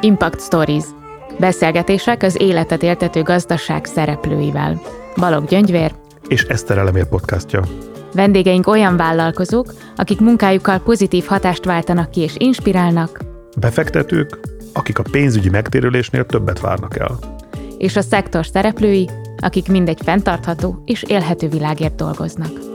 Impact Stories. Beszélgetések az életet éltető gazdaság szereplőivel. Balog Gyöngyvér és Eszter Elemér podcastja. Vendégeink olyan vállalkozók, akik munkájukkal pozitív hatást váltanak ki és inspirálnak. Befektetők, akik a pénzügyi megtérülésnél többet várnak el. És a szektor szereplői, akik mindegy fenntartható és élhető világért dolgoznak.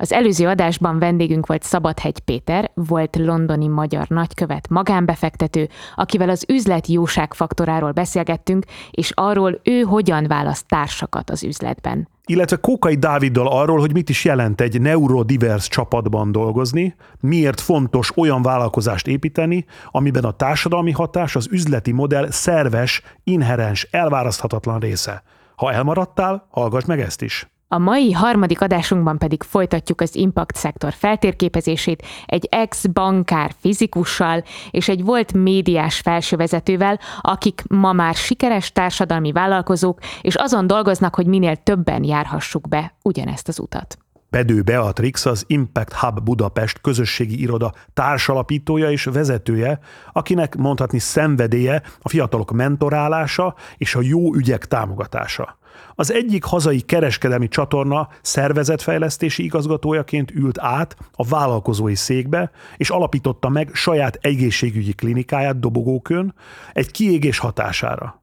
Az előző adásban vendégünk volt Szabadhegy Péter, volt londoni magyar nagykövet, magánbefektető, akivel az üzlet jóság faktoráról beszélgettünk, és arról ő hogyan választ társakat az üzletben illetve Kókai Dáviddal arról, hogy mit is jelent egy neurodivers csapatban dolgozni, miért fontos olyan vállalkozást építeni, amiben a társadalmi hatás az üzleti modell szerves, inherens, elválaszthatatlan része. Ha elmaradtál, hallgass meg ezt is. A mai harmadik adásunkban pedig folytatjuk az impact szektor feltérképezését egy ex-bankár fizikussal és egy volt médiás felsővezetővel, akik ma már sikeres társadalmi vállalkozók, és azon dolgoznak, hogy minél többen járhassuk be ugyanezt az utat. Bedő Beatrix az Impact Hub Budapest közösségi iroda társalapítója és vezetője, akinek mondhatni szenvedélye a fiatalok mentorálása és a jó ügyek támogatása. Az egyik hazai kereskedelmi csatorna szervezetfejlesztési igazgatójaként ült át a vállalkozói székbe, és alapította meg saját egészségügyi klinikáját Dobogókön egy kiégés hatására.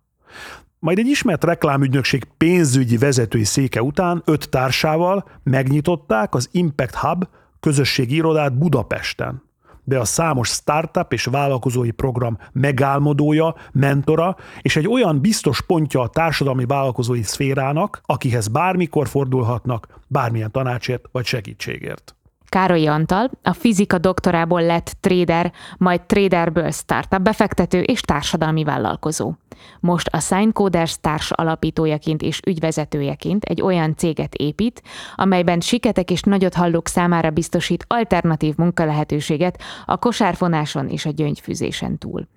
Majd egy ismert reklámügynökség pénzügyi vezetői széke után öt társával megnyitották az Impact Hub közösségi irodát Budapesten be a számos startup és vállalkozói program megálmodója, mentora, és egy olyan biztos pontja a társadalmi vállalkozói szférának, akihez bármikor fordulhatnak, bármilyen tanácsért vagy segítségért. Károly Antal, a fizika doktorából lett trader, majd traderből startup befektető és társadalmi vállalkozó. Most a Signcoders társ alapítójaként és ügyvezetőjeként egy olyan céget épít, amelyben siketek és nagyot hallók számára biztosít alternatív munkalehetőséget a kosárfonáson és a gyöngyfűzésen túl.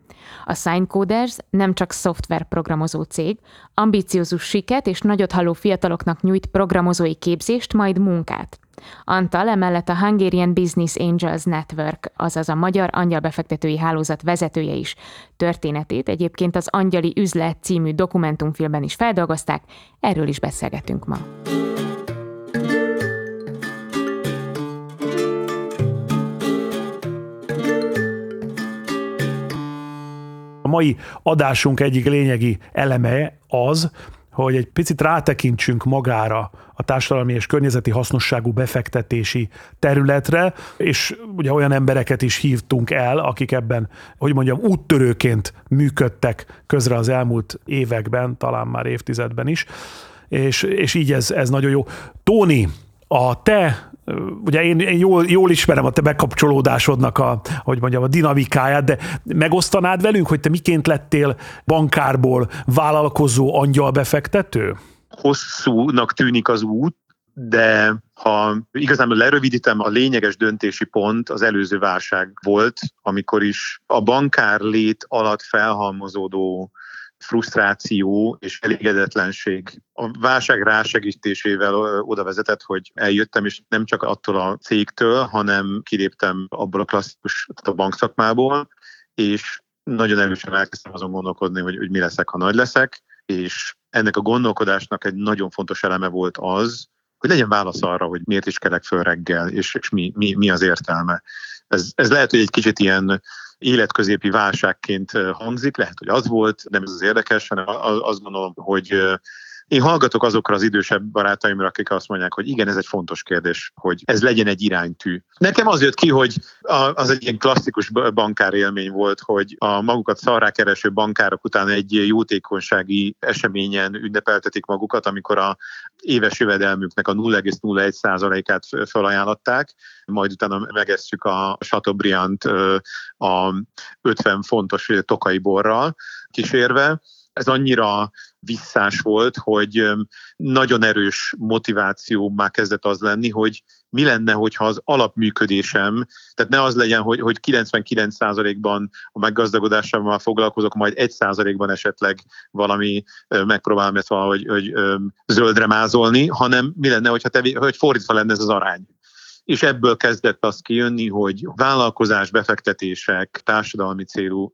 A Signcoders nem csak szoftverprogramozó cég, ambiciózus siket és nagyot halló fiataloknak nyújt programozói képzést, majd munkát. Antal emellett a Hungarian Business Angels Network, azaz a Magyar Angyalbefektetői Hálózat vezetője is. Történetét egyébként az Angyali Üzlet című dokumentumfilmben is feldolgozták, erről is beszélgetünk ma. Mai adásunk egyik lényegi eleme az, hogy egy picit rátekintsünk magára a társadalmi és környezeti hasznosságú befektetési területre, és ugye olyan embereket is hívtunk el, akik ebben, hogy mondjam, úttörőként működtek közre az elmúlt években, talán már évtizedben is, és, és így ez, ez nagyon jó. Tóni, a te ugye én, én jól, jól ismerem a te bekapcsolódásodnak a, hogy mondjam, a dinamikáját, de megosztanád velünk, hogy te miként lettél bankárból vállalkozó angyal befektető? Hosszúnak tűnik az út, de ha igazából lerövidítem, a lényeges döntési pont az előző válság volt, amikor is a bankár lét alatt felhalmozódó frusztráció és elégedetlenség a válság rásegítésével oda vezetett, hogy eljöttem, és nem csak attól a cégtől, hanem kiléptem abból a klasszikus a bankszakmából, és nagyon erősen elkezdtem azon gondolkodni, hogy, hogy mi leszek, ha nagy leszek, és ennek a gondolkodásnak egy nagyon fontos eleme volt az, hogy legyen válasz arra, hogy miért is kelek föl reggel, és, és mi, mi, mi az értelme. Ez, ez lehet, hogy egy kicsit ilyen életközépi válságként hangzik, lehet, hogy az volt, nem ez az érdekes, hanem azt gondolom, hogy én hallgatok azokra az idősebb barátaimra, akik azt mondják, hogy igen, ez egy fontos kérdés, hogy ez legyen egy iránytű. Nekem az jött ki, hogy az egy ilyen klasszikus bankár élmény volt, hogy a magukat szarrá kereső bankárok után egy jótékonysági eseményen ünnepeltetik magukat, amikor a éves jövedelmüknek a 0,01%-át felajánlották, majd utána megesszük a Chateaubriand a 50 fontos tokai borral kísérve, ez annyira visszás volt, hogy nagyon erős motiváció már kezdett az lenni, hogy mi lenne, hogyha az alapműködésem, tehát ne az legyen, hogy, hogy 99%-ban a meggazdagodásával foglalkozok, majd 1%-ban esetleg valami megpróbálom ezt valahogy hogy, zöldre mázolni, hanem mi lenne, hogyha te, hogy fordítva lenne ez az arány és ebből kezdett az kijönni, hogy vállalkozás, befektetések, társadalmi célú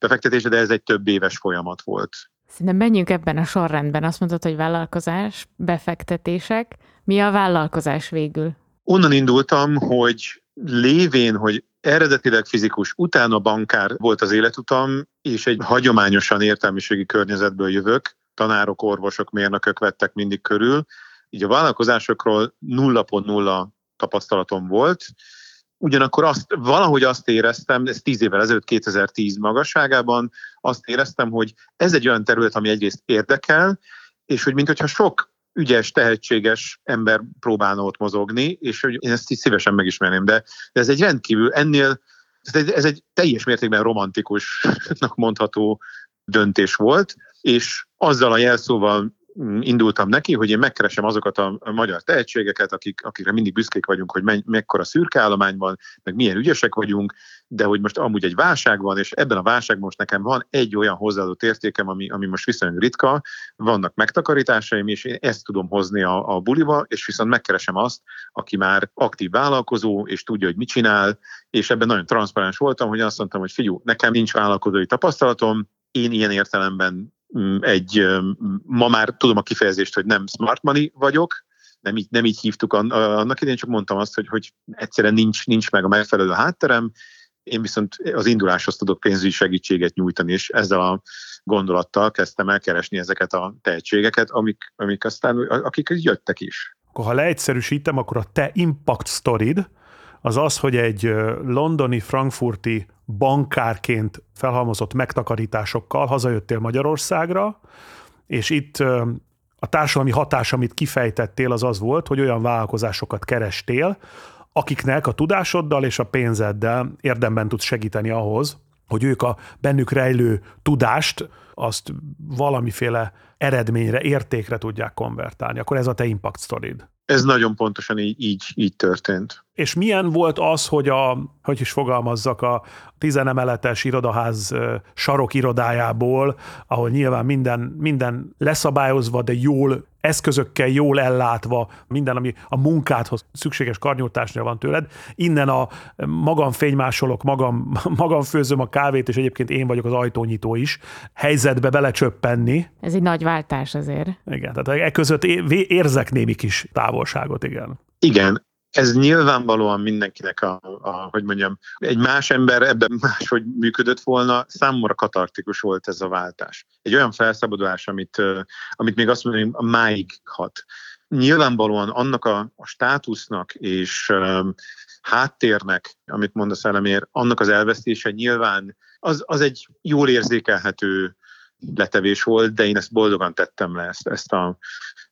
befektetése, de ez egy több éves folyamat volt. Szerintem menjünk ebben a sorrendben. Azt mondtad, hogy vállalkozás, befektetések. Mi a vállalkozás végül? Onnan indultam, hogy lévén, hogy eredetileg fizikus, utána bankár volt az életutam, és egy hagyományosan értelmiségi környezetből jövök, tanárok, orvosok, mérnökök vettek mindig körül, így a vállalkozásokról 0.0 tapasztalatom volt, ugyanakkor azt, valahogy azt éreztem, ez tíz évvel ezelőtt, 2010 magasságában, azt éreztem, hogy ez egy olyan terület, ami egyrészt érdekel, és hogy mintha sok ügyes, tehetséges ember próbálna ott mozogni, és hogy én ezt így szívesen megismerném, de, de ez egy rendkívül, ennél, ez egy, ez egy teljes mértékben romantikusnak mondható döntés volt, és azzal a jelszóval indultam neki, hogy én megkeresem azokat a, magyar tehetségeket, akik, akikre mindig büszkék vagyunk, hogy me, mekkora szürke állomány van, meg milyen ügyesek vagyunk, de hogy most amúgy egy válság van, és ebben a válságban most nekem van egy olyan hozzáadott értékem, ami, ami most viszonylag ritka, vannak megtakarításaim, és én ezt tudom hozni a, a buliba, és viszont megkeresem azt, aki már aktív vállalkozó, és tudja, hogy mit csinál, és ebben nagyon transzparens voltam, hogy azt mondtam, hogy figyú, nekem nincs vállalkozói tapasztalatom, én ilyen értelemben Mm, egy, ma már tudom a kifejezést, hogy nem smart money vagyok, nem így, nem így hívtuk annak idején, csak mondtam azt, hogy, hogy egyszerűen nincs, nincs meg a megfelelő hátterem, én viszont az induláshoz tudok pénzügyi segítséget nyújtani, és ezzel a gondolattal kezdtem el keresni ezeket a tehetségeket, amik, amik aztán, akik jöttek is. Ha leegyszerűsítem, akkor a te impact storyd az az, hogy egy londoni, frankfurti bankárként felhalmozott megtakarításokkal hazajöttél Magyarországra, és itt a társadalmi hatás, amit kifejtettél, az az volt, hogy olyan vállalkozásokat kerestél, akiknek a tudásoddal és a pénzeddel érdemben tudsz segíteni ahhoz, hogy ők a bennük rejlő tudást azt valamiféle eredményre, értékre tudják konvertálni. Akkor ez a te impact storyd. Ez nagyon pontosan így, így, így történt. És milyen volt az, hogy a, hogy is fogalmazzak, a tizenemeletes irodaház sarok irodájából, ahol nyilván minden, minden leszabályozva, de jól eszközökkel jól ellátva, minden, ami a munkádhoz szükséges karnyújtásnál van tőled. Innen a magam fénymásolok, magam, magam főzöm a kávét, és egyébként én vagyok az ajtónyitó is, helyzetbe belecsöppenni. Ez egy nagy váltás azért. Igen, tehát e között érzek némi kis távolságot, igen. Igen, ez nyilvánvalóan mindenkinek a, a, hogy mondjam, egy más ember ebben máshogy működött volna, számomra katartikus volt ez a váltás. Egy olyan felszabadulás, amit, amit még azt mondom, a máig hat. Nyilvánvalóan annak a, a státusznak és um, háttérnek, amit mondasz elemér, annak az elvesztése nyilván az, az egy jól érzékelhető letevés volt, de én ezt boldogan tettem le, ezt, ezt a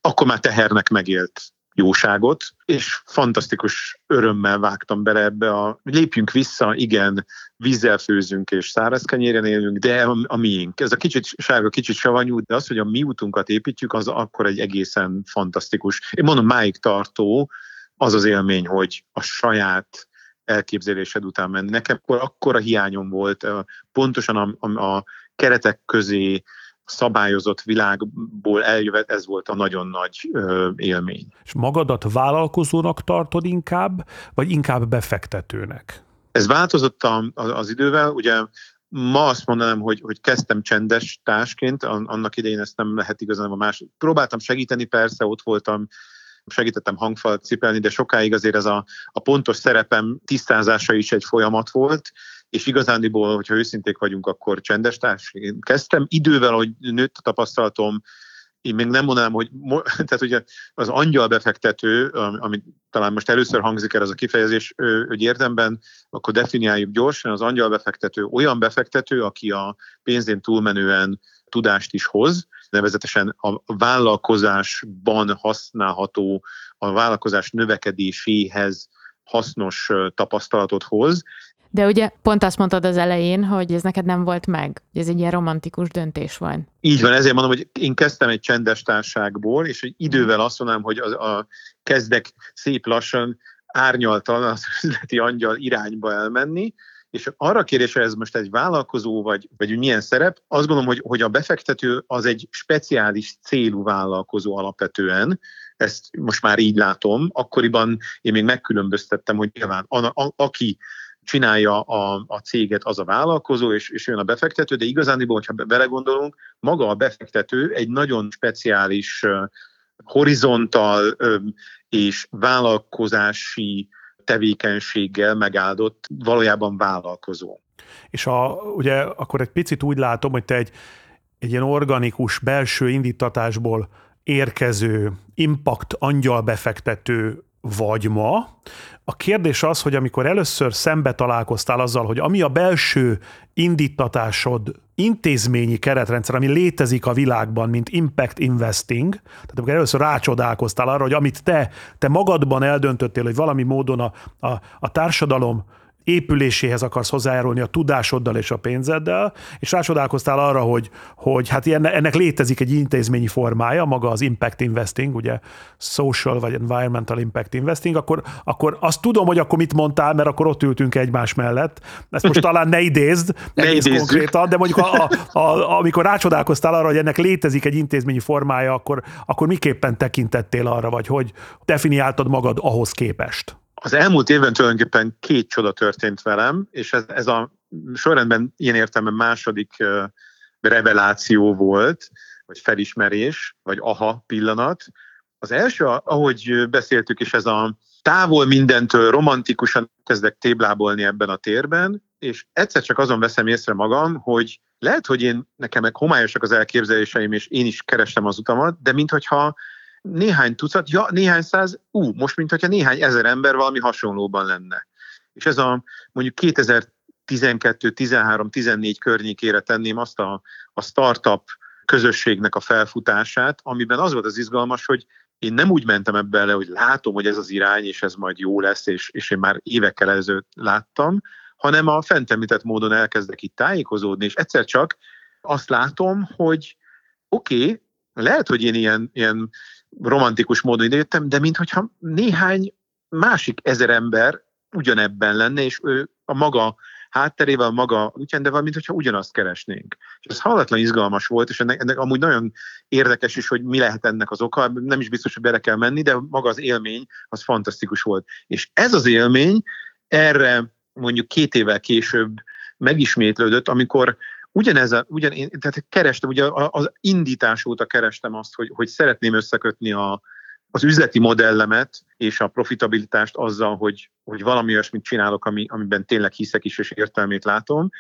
akkor már tehernek megélt jóságot, és fantasztikus örömmel vágtam bele ebbe a lépjünk vissza, igen, vízzel főzünk és száraz kenyéren élünk, de a, a miénk. Ez a kicsit sárga, kicsit savanyú, de az, hogy a mi útunkat építjük, az akkor egy egészen fantasztikus. Én mondom, máig tartó az az élmény, hogy a saját elképzelésed után menni. Nekem akkor akkora hiányom volt, pontosan a, a, a keretek közé szabályozott világból eljövet, ez volt a nagyon nagy ö, élmény. És magadat vállalkozónak tartod inkább, vagy inkább befektetőnek? Ez változott a, a, az idővel, ugye ma azt mondanám, hogy, hogy kezdtem csendes társként, annak idején ezt nem lehet igazán a más. Próbáltam segíteni, persze, ott voltam, segítettem hangfalat cipelni, de sokáig azért ez a, a pontos szerepem tisztázása is egy folyamat volt, és igazándiból, hogyha őszinték vagyunk, akkor csendes társ. Én kezdtem idővel, hogy nőtt a tapasztalatom, én még nem mondanám, hogy tehát ugye az angyal befektető, ami talán most először hangzik el ez a kifejezés, hogy érdemben, akkor definiáljuk gyorsan, az angyal befektető olyan befektető, aki a pénzén túlmenően tudást is hoz, nevezetesen a vállalkozásban használható, a vállalkozás növekedéséhez hasznos tapasztalatot hoz, De ugye pont azt mondtad az elején, hogy ez neked nem volt meg, hogy ez egy ilyen romantikus döntés volt. Így van, ezért mondom, hogy én kezdtem egy csendes társágból, és egy idővel azt mondanám, hogy a, a kezdek szép lassan árnyaltan az üzleti angyal irányba elmenni, és arra kérdésre ez most egy vállalkozó, vagy, vagy milyen szerep, azt gondolom, hogy, hogy a befektető az egy speciális célú vállalkozó alapvetően, ezt most már így látom. Akkoriban én még megkülönböztettem, hogy nyilván a, a, aki csinálja a, a céget az a vállalkozó, és, és jön a befektető, de igazániból, hogyha belegondolunk, maga a befektető egy nagyon speciális horizontal és vállalkozási tevékenységgel megáldott valójában vállalkozó. És a, ugye akkor egy picit úgy látom, hogy te egy, egy ilyen organikus belső indítatásból érkező impact angyal befektető vagy ma. A kérdés az, hogy amikor először szembe találkoztál azzal, hogy ami a belső indítatásod intézményi keretrendszer, ami létezik a világban, mint impact investing, tehát amikor először rácsodálkoztál arra, hogy amit te, te magadban eldöntöttél, hogy valami módon a, a, a társadalom épüléséhez akarsz hozzájárulni a tudásoddal és a pénzeddel, és rácsodálkoztál arra, hogy, hogy hát ennek létezik egy intézményi formája, maga az impact investing, ugye social vagy environmental impact investing, akkor, akkor azt tudom, hogy akkor mit mondtál, mert akkor ott ültünk egymás mellett. Ezt most talán ne idézd ne idézzük. konkrétan, de mondjuk a, a, a, amikor rácsodálkoztál arra, hogy ennek létezik egy intézményi formája, akkor, akkor miképpen tekintettél arra, vagy hogy definiáltad magad ahhoz képest? Az elmúlt évben tulajdonképpen két csoda történt velem, és ez, ez a sorrendben ilyen értelemben második reveláció volt, vagy felismerés, vagy aha pillanat. Az első, ahogy beszéltük, és ez a távol mindentől romantikusan kezdek téblábolni ebben a térben, és egyszer csak azon veszem észre magam, hogy lehet, hogy én nekem meg homályosak az elképzeléseim, és én is kerestem az utamat, de minthogyha néhány tucat, ja, néhány száz, ú, most mint hogyha néhány ezer ember valami hasonlóban lenne. És ez a mondjuk 2012, 13, 14 környékére tenném azt a, a startup közösségnek a felfutását, amiben az volt az izgalmas, hogy én nem úgy mentem ebbe bele, hogy látom, hogy ez az irány, és ez majd jó lesz, és, és én már évekkel ezelőtt láttam, hanem a fent említett módon elkezdek itt tájékozódni, és egyszer csak azt látom, hogy oké, okay, lehet, hogy én ilyen, ilyen romantikus módon idejöttem, de mintha néhány másik ezer ember ugyanebben lenne, és ő a maga hátterével, maga útján, de valamint, hogyha ugyanazt keresnénk. És ez hallatlan izgalmas volt, és ennek, ennek amúgy nagyon érdekes is, hogy mi lehet ennek az oka, nem is biztos, hogy bele kell menni, de maga az élmény az fantasztikus volt. És ez az élmény erre mondjuk két évvel később megismétlődött, amikor ugyanez a, ugyan, tehát kerestem, ugye az indítás óta kerestem azt, hogy, hogy szeretném összekötni a, az üzleti modellemet és a profitabilitást azzal, hogy, hogy valami olyasmit csinálok, ami, amiben tényleg hiszek is, és értelmét látom,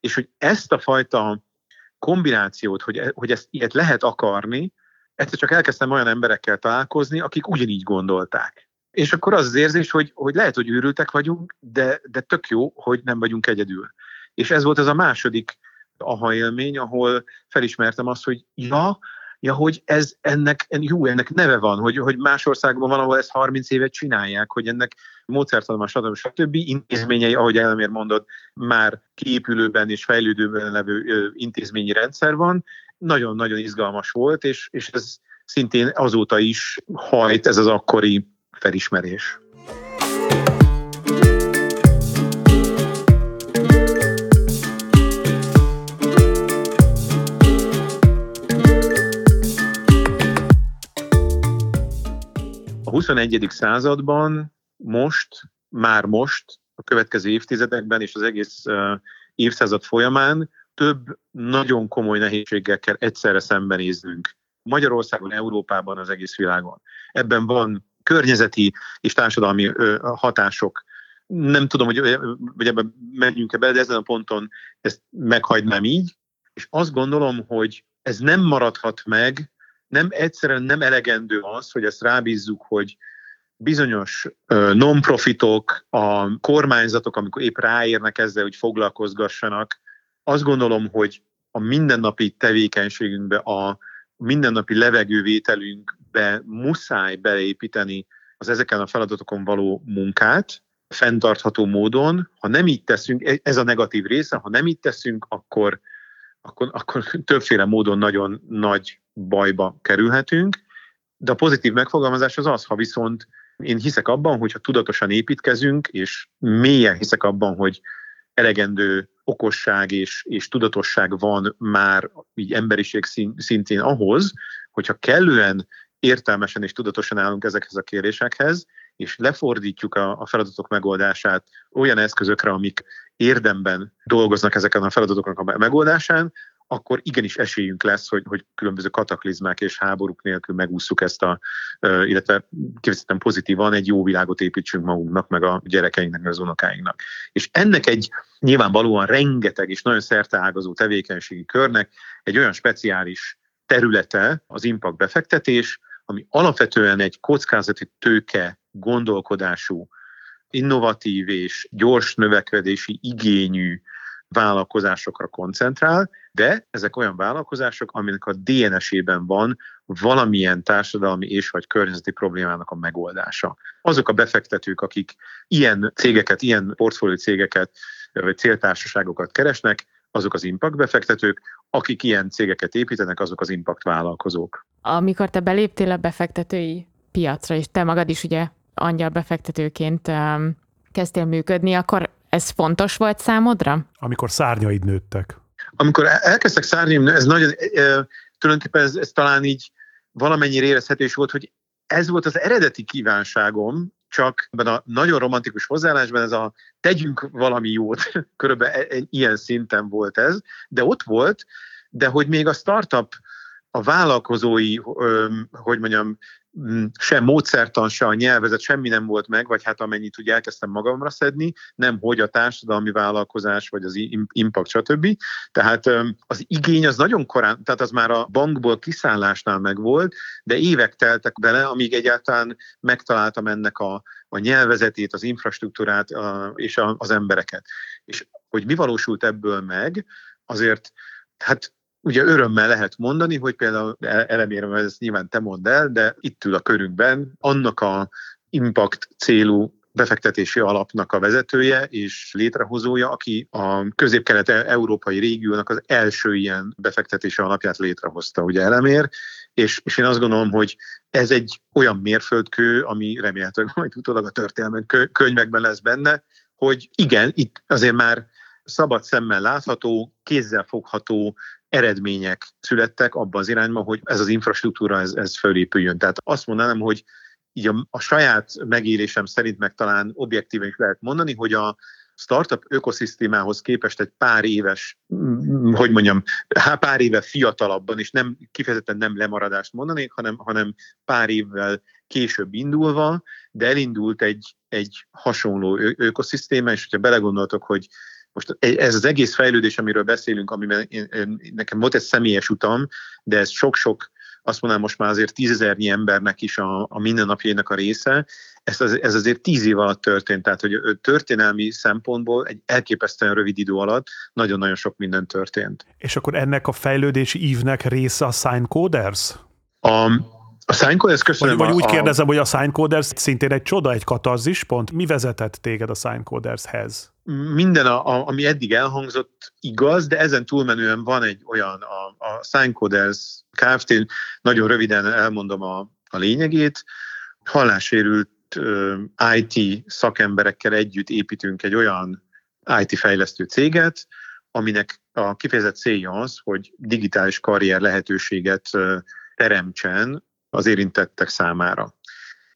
és hogy ezt a fajta kombinációt, hogy, hogy ezt ilyet lehet akarni, egyszer csak elkezdtem olyan emberekkel találkozni, akik ugyanígy gondolták. És akkor az az érzés, hogy, hogy lehet, hogy őrültek vagyunk, de, de tök jó, hogy nem vagyunk egyedül. És ez volt az a második aha élmény, ahol felismertem azt, hogy ja, ja, hogy ez ennek, jó, ennek neve van, hogy, hogy más országban van, ahol ezt 30 évet csinálják, hogy ennek módszertanban, stb. stb. intézményei, ahogy Elmér mondott, már kiépülőben és fejlődőben levő intézményi rendszer van. Nagyon-nagyon izgalmas volt, és, és ez szintén azóta is hajt ez az akkori felismerés. A 21. században most, már most, a következő évtizedekben és az egész évszázad folyamán több nagyon komoly nehézséggel kell egyszerre szembenéznünk. Magyarországon, Európában, az egész világon. Ebben van környezeti és társadalmi hatások. Nem tudom, hogy, hogy ebben menjünk-e bele, de ezen a ponton ezt meghagynám így, és azt gondolom, hogy ez nem maradhat meg nem egyszerűen nem elegendő az, hogy ezt rábízzuk, hogy bizonyos non-profitok, a kormányzatok, amikor épp ráérnek ezzel, hogy foglalkozgassanak, azt gondolom, hogy a mindennapi tevékenységünkbe, a mindennapi levegővételünkbe muszáj beleépíteni az ezeken a feladatokon való munkát, fenntartható módon. Ha nem így teszünk, e, ez a negatív része, ha nem így teszünk, akkor, akkor, akkor többféle módon nagyon nagy bajba kerülhetünk. De a pozitív megfogalmazás az az, ha viszont én hiszek abban, hogy ha tudatosan építkezünk, és mélyen hiszek abban, hogy elegendő okosság és, és tudatosság van már így emberiség szintén ahhoz, hogyha kellően értelmesen és tudatosan állunk ezekhez a kérésekhez, és lefordítjuk a, a feladatok megoldását olyan eszközökre, amik érdemben dolgoznak ezeken a feladatoknak a megoldásán, akkor igenis esélyünk lesz, hogy, hogy különböző kataklizmák és háborúk nélkül megúszuk ezt a, illetve kifejezetten pozitívan egy jó világot építsünk magunknak, meg a gyerekeinknek, meg az unokáinknak. És ennek egy nyilvánvalóan rengeteg és nagyon szerteágazó tevékenységi körnek egy olyan speciális területe az impact befektetés, ami alapvetően egy kockázati tőke gondolkodású, innovatív és gyors növekedési igényű vállalkozásokra koncentrál, de ezek olyan vállalkozások, aminek a DNS-ében van valamilyen társadalmi és vagy környezeti problémának a megoldása. Azok a befektetők, akik ilyen cégeket, ilyen portfólió cégeket vagy céltársaságokat keresnek, azok az impact befektetők, akik ilyen cégeket építenek, azok az impact vállalkozók. Amikor te beléptél a befektetői piacra, és te magad is ugye angyal befektetőként um, kezdtél működni, akkor ez fontos volt számodra? Amikor szárnyaid nőttek. Amikor elkezdtek szárnyai, ez nagyon, e, tulajdonképpen ez, ez talán így valamennyire érezhető is volt, hogy ez volt az eredeti kívánságom, csak ebben a nagyon romantikus hozzáállásban ez a tegyünk valami jót, körülbelül e, ilyen szinten volt ez, de ott volt, de hogy még a startup, a vállalkozói, hogy mondjam, sem módszertan, se a nyelvezet, semmi nem volt meg, vagy hát amennyit úgy elkezdtem magamra szedni, nem hogy a társadalmi vállalkozás, vagy az impact, stb. Tehát az igény az nagyon korán, tehát az már a bankból kiszállásnál megvolt, de évek teltek bele, amíg egyáltalán megtaláltam ennek a, a nyelvezetét, az infrastruktúrát a, és a, az embereket. És hogy mi valósult ebből meg, azért hát Ugye örömmel lehet mondani, hogy például elemérem, ezt nyilván te mondd el, de itt ül a körünkben annak a impact célú befektetési alapnak a vezetője és létrehozója, aki a közép-kelet-európai régiónak az első ilyen befektetési alapját létrehozta, ugye elemér, és, és én azt gondolom, hogy ez egy olyan mérföldkő, ami remélhetőleg majd utólag a történelmi könyvekben lesz benne, hogy igen, itt azért már szabad szemmel látható, kézzel fogható eredmények születtek abban az irányban, hogy ez az infrastruktúra ez, ez fölépüljön. Tehát azt mondanám, hogy így a, a saját megélésem szerint meg talán objektíven is lehet mondani, hogy a startup ökoszisztémához képest egy pár éves, mm, hogy mondjam, pár éve fiatalabban, és nem kifejezetten nem lemaradást mondanék, hanem, hanem pár évvel később indulva, de elindult egy, egy hasonló ökoszisztéma, és hogyha belegondoltok, hogy most ez az egész fejlődés, amiről beszélünk, amiben én, én, nekem volt egy személyes utam, de ez sok-sok, azt mondanám most már azért tízezernyi embernek is a, a mindennapjainak a része, ez, az, ez azért tíz év alatt történt, tehát hogy történelmi szempontból egy elképesztően rövid idő alatt nagyon-nagyon sok minden történt. És akkor ennek a fejlődési ívnek része a Sign Coders? A, a Signcoders köszönöm. Vagy, vagy úgy a, kérdezem, hogy a Signcoders szintén egy csoda, egy katarzis pont. Mi vezetett téged a Signcodershez? Minden, a, a, ami eddig elhangzott igaz, de ezen túlmenően van egy olyan, a, a Signcoders Kft. Nagyon röviden elmondom a, a lényegét. Hallássérült uh, IT szakemberekkel együtt építünk egy olyan IT fejlesztő céget, aminek a kifejezett célja az, hogy digitális karrier lehetőséget teremtsen az érintettek számára.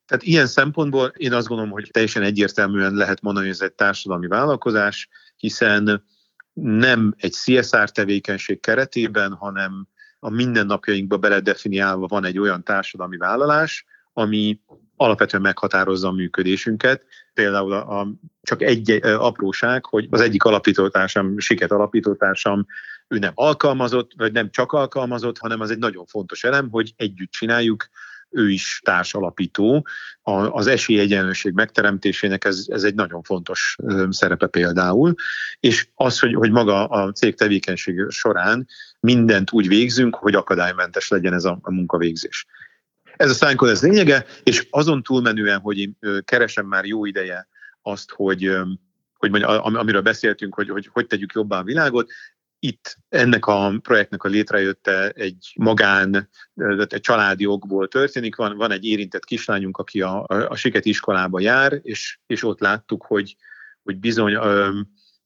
Tehát ilyen szempontból én azt gondolom, hogy teljesen egyértelműen lehet mondani, hogy ez egy társadalmi vállalkozás, hiszen nem egy CSR tevékenység keretében, hanem a mindennapjainkba beledefiniálva van egy olyan társadalmi vállalás, ami alapvetően meghatározza a működésünket. Például a, a, csak egy apróság, hogy az egyik alapítótársam, Siket alapítótársam, ő nem alkalmazott, vagy nem csak alkalmazott, hanem az egy nagyon fontos elem, hogy együtt csináljuk, ő is társalapító. Az esélyegyenlőség megteremtésének ez, ez egy nagyon fontos szerepe például. És az, hogy, hogy maga a cég tevékenység során mindent úgy végzünk, hogy akadálymentes legyen ez a, a munkavégzés. Ez a Signcode ez lényege, és azon túlmenően, hogy én keresem már jó ideje azt, hogy, hogy mondja, amiről beszéltünk, hogy, hogy hogy tegyük jobbá a világot, itt ennek a projektnek a létrejötte egy magán, egy családi okból történik. Van, van egy érintett kislányunk, aki a, a Siket iskolába jár, és, és ott láttuk, hogy, hogy bizony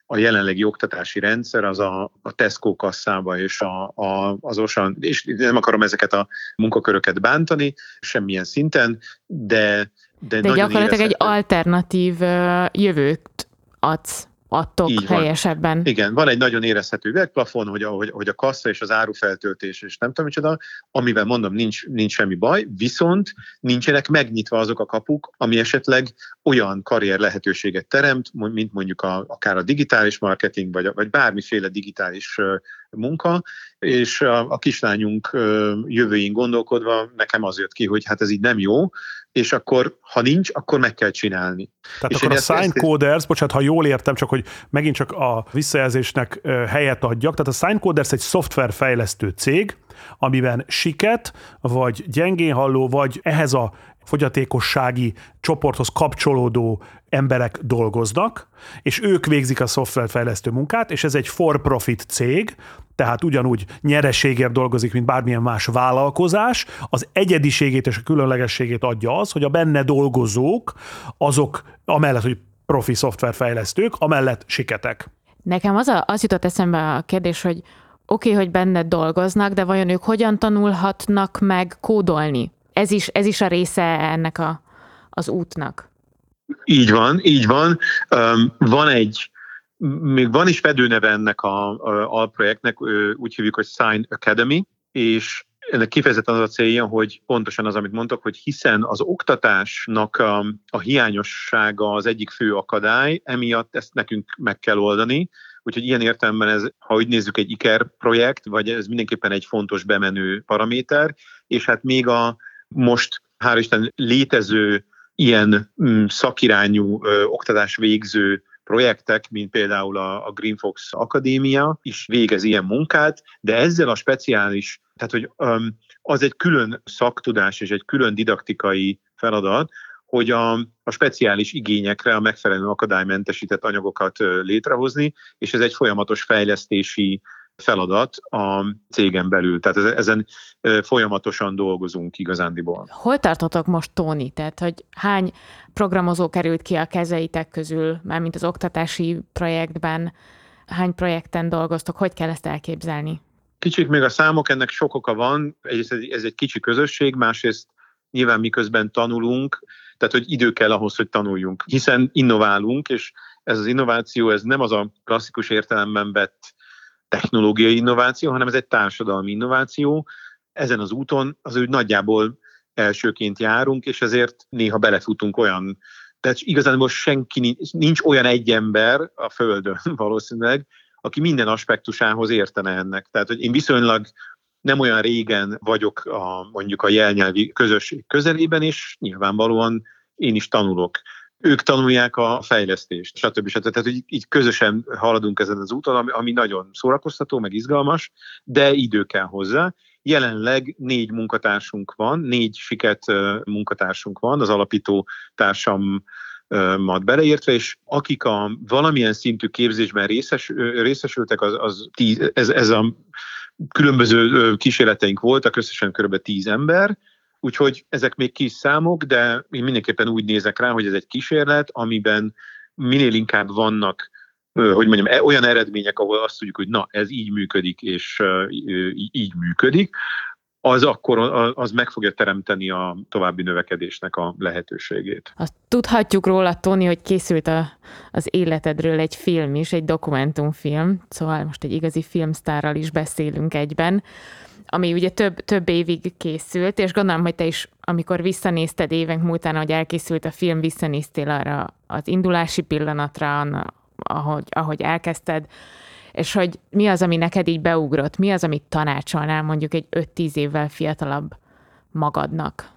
a jelenlegi oktatási rendszer az a, a Tesco kasszába és a, a, az OSAN, és nem akarom ezeket a munkaköröket bántani semmilyen szinten, de de, de gyakorlatilag egy alternatív jövőt adsz adtok Így helyesebben. Van. Igen, van egy nagyon érezhető üvegplafon, hogy a, hogy, hogy a kassa és az árufeltöltés, és nem tudom micsoda, amivel mondom, nincs, nincs semmi baj, viszont nincsenek megnyitva azok a kapuk, ami esetleg olyan karrier lehetőséget teremt, mint mondjuk a, akár a digitális marketing, vagy, vagy bármiféle digitális munka, és a, a kislányunk jövőjén gondolkodva nekem az jött ki, hogy hát ez így nem jó, és akkor, ha nincs, akkor meg kell csinálni. Tehát és akkor a sign coders, bocsánat, ha jól értem, csak hogy megint csak a visszajelzésnek helyet adjak, tehát a sign coders egy szoftverfejlesztő cég, amiben siket, vagy gyengén halló, vagy ehhez a fogyatékossági csoporthoz kapcsolódó emberek dolgoznak, és ők végzik a szoftverfejlesztő munkát, és ez egy for-profit cég, tehát ugyanúgy nyereségért dolgozik, mint bármilyen más vállalkozás. Az egyediségét és a különlegességét adja az, hogy a benne dolgozók, azok amellett, hogy profi szoftverfejlesztők, amellett siketek. Nekem az, a, az jutott eszembe a kérdés, hogy oké, okay, hogy benne dolgoznak, de vajon ők hogyan tanulhatnak meg kódolni? Ez is, ez is a része ennek a, az útnak. Így van, így van. Um, van egy, még van is fedőneve ennek a, a alprojektnek, úgy hívjuk, hogy Sign Academy, és ennek kifejezetten az a célja, hogy pontosan az, amit mondtak, hogy hiszen az oktatásnak a, a hiányossága az egyik fő akadály, emiatt ezt nekünk meg kell oldani, Úgyhogy ilyen értelemben ez, ha úgy nézzük, egy IKER projekt, vagy ez mindenképpen egy fontos bemenő paraméter, és hát még a most, hál' Isten, létező ilyen mm, szakirányú ö, oktatás végző projektek, mint például a, a Green Fox Akadémia is végez ilyen munkát, de ezzel a speciális, tehát hogy um, az egy külön szaktudás és egy külön didaktikai feladat, hogy a, a speciális igényekre a megfelelő akadálymentesített anyagokat létrehozni, és ez egy folyamatos fejlesztési feladat a cégen belül. Tehát ezen folyamatosan dolgozunk igazándiból. Hol tartotok most, Tóni? Tehát, hogy hány programozó került ki a kezeitek közül, mármint az oktatási projektben, hány projekten dolgoztok, hogy kell ezt elképzelni? Kicsit még a számok, ennek sok oka van. Egyrészt ez egy kicsi közösség, másrészt nyilván miközben tanulunk, tehát hogy idő kell ahhoz, hogy tanuljunk, hiszen innoválunk, és ez az innováció, ez nem az a klasszikus értelemben vett technológiai innováció, hanem ez egy társadalmi innováció. Ezen az úton az úgy nagyjából elsőként járunk, és ezért néha belefutunk olyan, tehát igazán senki nincs, nincs olyan egy ember a Földön valószínűleg, aki minden aspektusához értene ennek. Tehát, hogy én viszonylag nem olyan régen vagyok a, mondjuk a jelnyelvi közösség közelében, és nyilvánvalóan én is tanulok ők tanulják a fejlesztést, stb. stb. Tehát, hogy így közösen haladunk ezen az úton, ami, ami nagyon szórakoztató, meg izgalmas, de idő kell hozzá. Jelenleg négy munkatársunk van, négy siket munkatársunk van, az alapító társam mat beleértve, és akik a valamilyen szintű képzésben részes, részesültek, az, az tíz, ez, ez a különböző kísérleteink voltak, összesen kb. tíz ember, Úgyhogy ezek még kis számok, de én mindenképpen úgy nézek rá, hogy ez egy kísérlet, amiben minél inkább vannak hogy mondjam, e, olyan eredmények, ahol azt tudjuk, hogy na, ez így működik, és így működik, az akkor az meg fogja teremteni a további növekedésnek a lehetőségét. Azt tudhatjuk róla, Tony, hogy készült a, az életedről egy film is, egy dokumentumfilm, szóval most egy igazi filmsztárral is beszélünk egyben ami ugye több, több évig készült, és gondolom, hogy te is, amikor visszanézted évek múltán, hogy elkészült a film, visszanéztél arra az indulási pillanatra, ahogy, ahogy elkezdted, és hogy mi az, ami neked így beugrott, mi az, amit tanácsolnál mondjuk egy 5-10 évvel fiatalabb magadnak?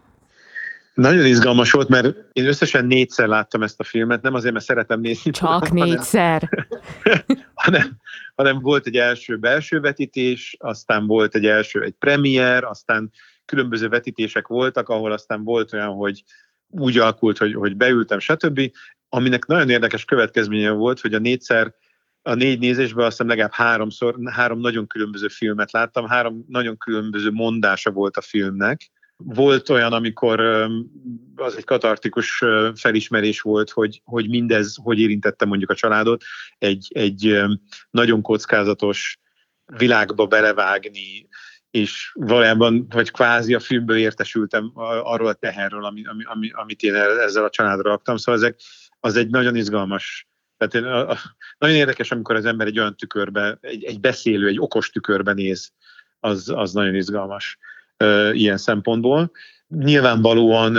Nagyon izgalmas volt, mert én összesen négyszer láttam ezt a filmet, nem azért, mert szeretem nézni. Csak hanem, négyszer. hanem, hanem volt egy első belső vetítés, aztán volt egy első egy premier, aztán különböző vetítések voltak, ahol aztán volt olyan, hogy úgy alakult, hogy, hogy beültem, stb. Aminek nagyon érdekes következménye volt, hogy a négyszer a négy nézésben azt hiszem legalább háromszor, három nagyon különböző filmet láttam, három nagyon különböző mondása volt a filmnek. Volt olyan, amikor az egy katartikus felismerés volt, hogy, hogy mindez hogy érintette mondjuk a családot, egy, egy nagyon kockázatos világba belevágni, és valójában, vagy kvázi a filmből értesültem arról a teherről, ami, ami, amit én ezzel a családra raktam. Szóval ezek, az egy nagyon izgalmas tehát én, a, a, nagyon érdekes, amikor az ember egy olyan tükörbe, egy, egy beszélő, egy okos tükörbe néz, az, az nagyon izgalmas ilyen szempontból. Nyilvánvalóan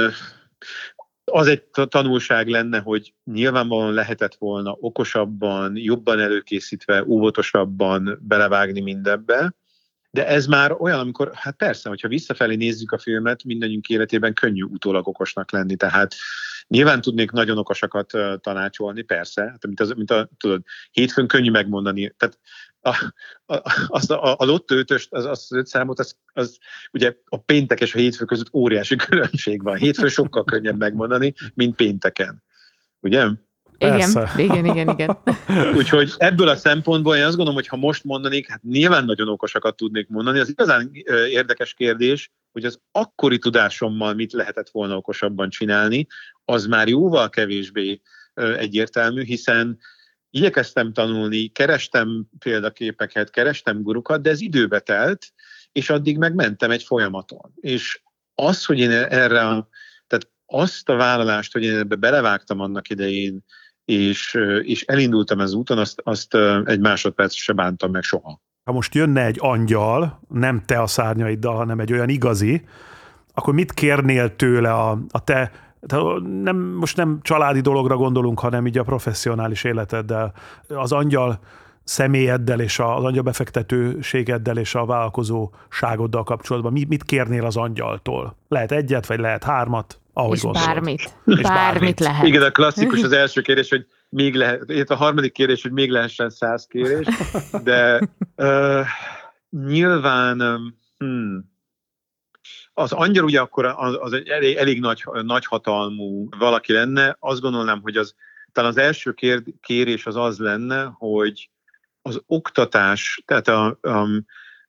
az egy tanulság lenne, hogy nyilvánvalóan lehetett volna okosabban, jobban előkészítve, óvatosabban belevágni mindebbe, de ez már olyan, amikor, hát persze, hogyha visszafelé nézzük a filmet, mindannyiunk életében könnyű utólag okosnak lenni, tehát nyilván tudnék nagyon okosakat tanácsolni, persze, hát, mint, az, mint a, tudod, hétfőn könnyű megmondani, tehát a, a, az a, a ötöst, az, az öt számot, az, az ugye a péntek és a hétfő között óriási különbség van. Hétfő sokkal könnyebb megmondani, mint pénteken. Ugye? Igen, igen, igen, igen. Úgyhogy ebből a szempontból én azt gondolom, hogy ha most mondanék, hát nyilván nagyon okosakat tudnék mondani. Az igazán érdekes kérdés, hogy az akkori tudásommal mit lehetett volna okosabban csinálni, az már jóval kevésbé egyértelmű, hiszen igyekeztem tanulni, kerestem példaképeket, kerestem gurukat, de ez időbe telt, és addig megmentem egy folyamaton. És az, hogy én erre, tehát azt a vállalást, hogy én ebbe belevágtam annak idején, és, és elindultam az úton, azt, azt egy másodperc se bántam meg soha. Ha most jönne egy angyal, nem te a szárnyaiddal, hanem egy olyan igazi, akkor mit kérnél tőle a, a te nem, most nem családi dologra gondolunk, hanem így a professzionális életeddel. Az angyal személyeddel és az angyal befektetőségeddel és a vállalkozóságoddal kapcsolatban mit kérnél az angyaltól? Lehet egyet, vagy lehet hármat? Ahogy és gondolod. bármit. És bármit. bármit lehet. Igen, a klasszikus az első kérdés, hogy még lehet, illetve a harmadik kérdés, hogy még lehessen száz kérés, de uh, nyilván hmm, az angyal ugye akkor az, az egy elég, elég nagy, nagy hatalmú valaki lenne, azt gondolnám, hogy az talán az első kér, kérés az az lenne, hogy az oktatás, tehát a, a,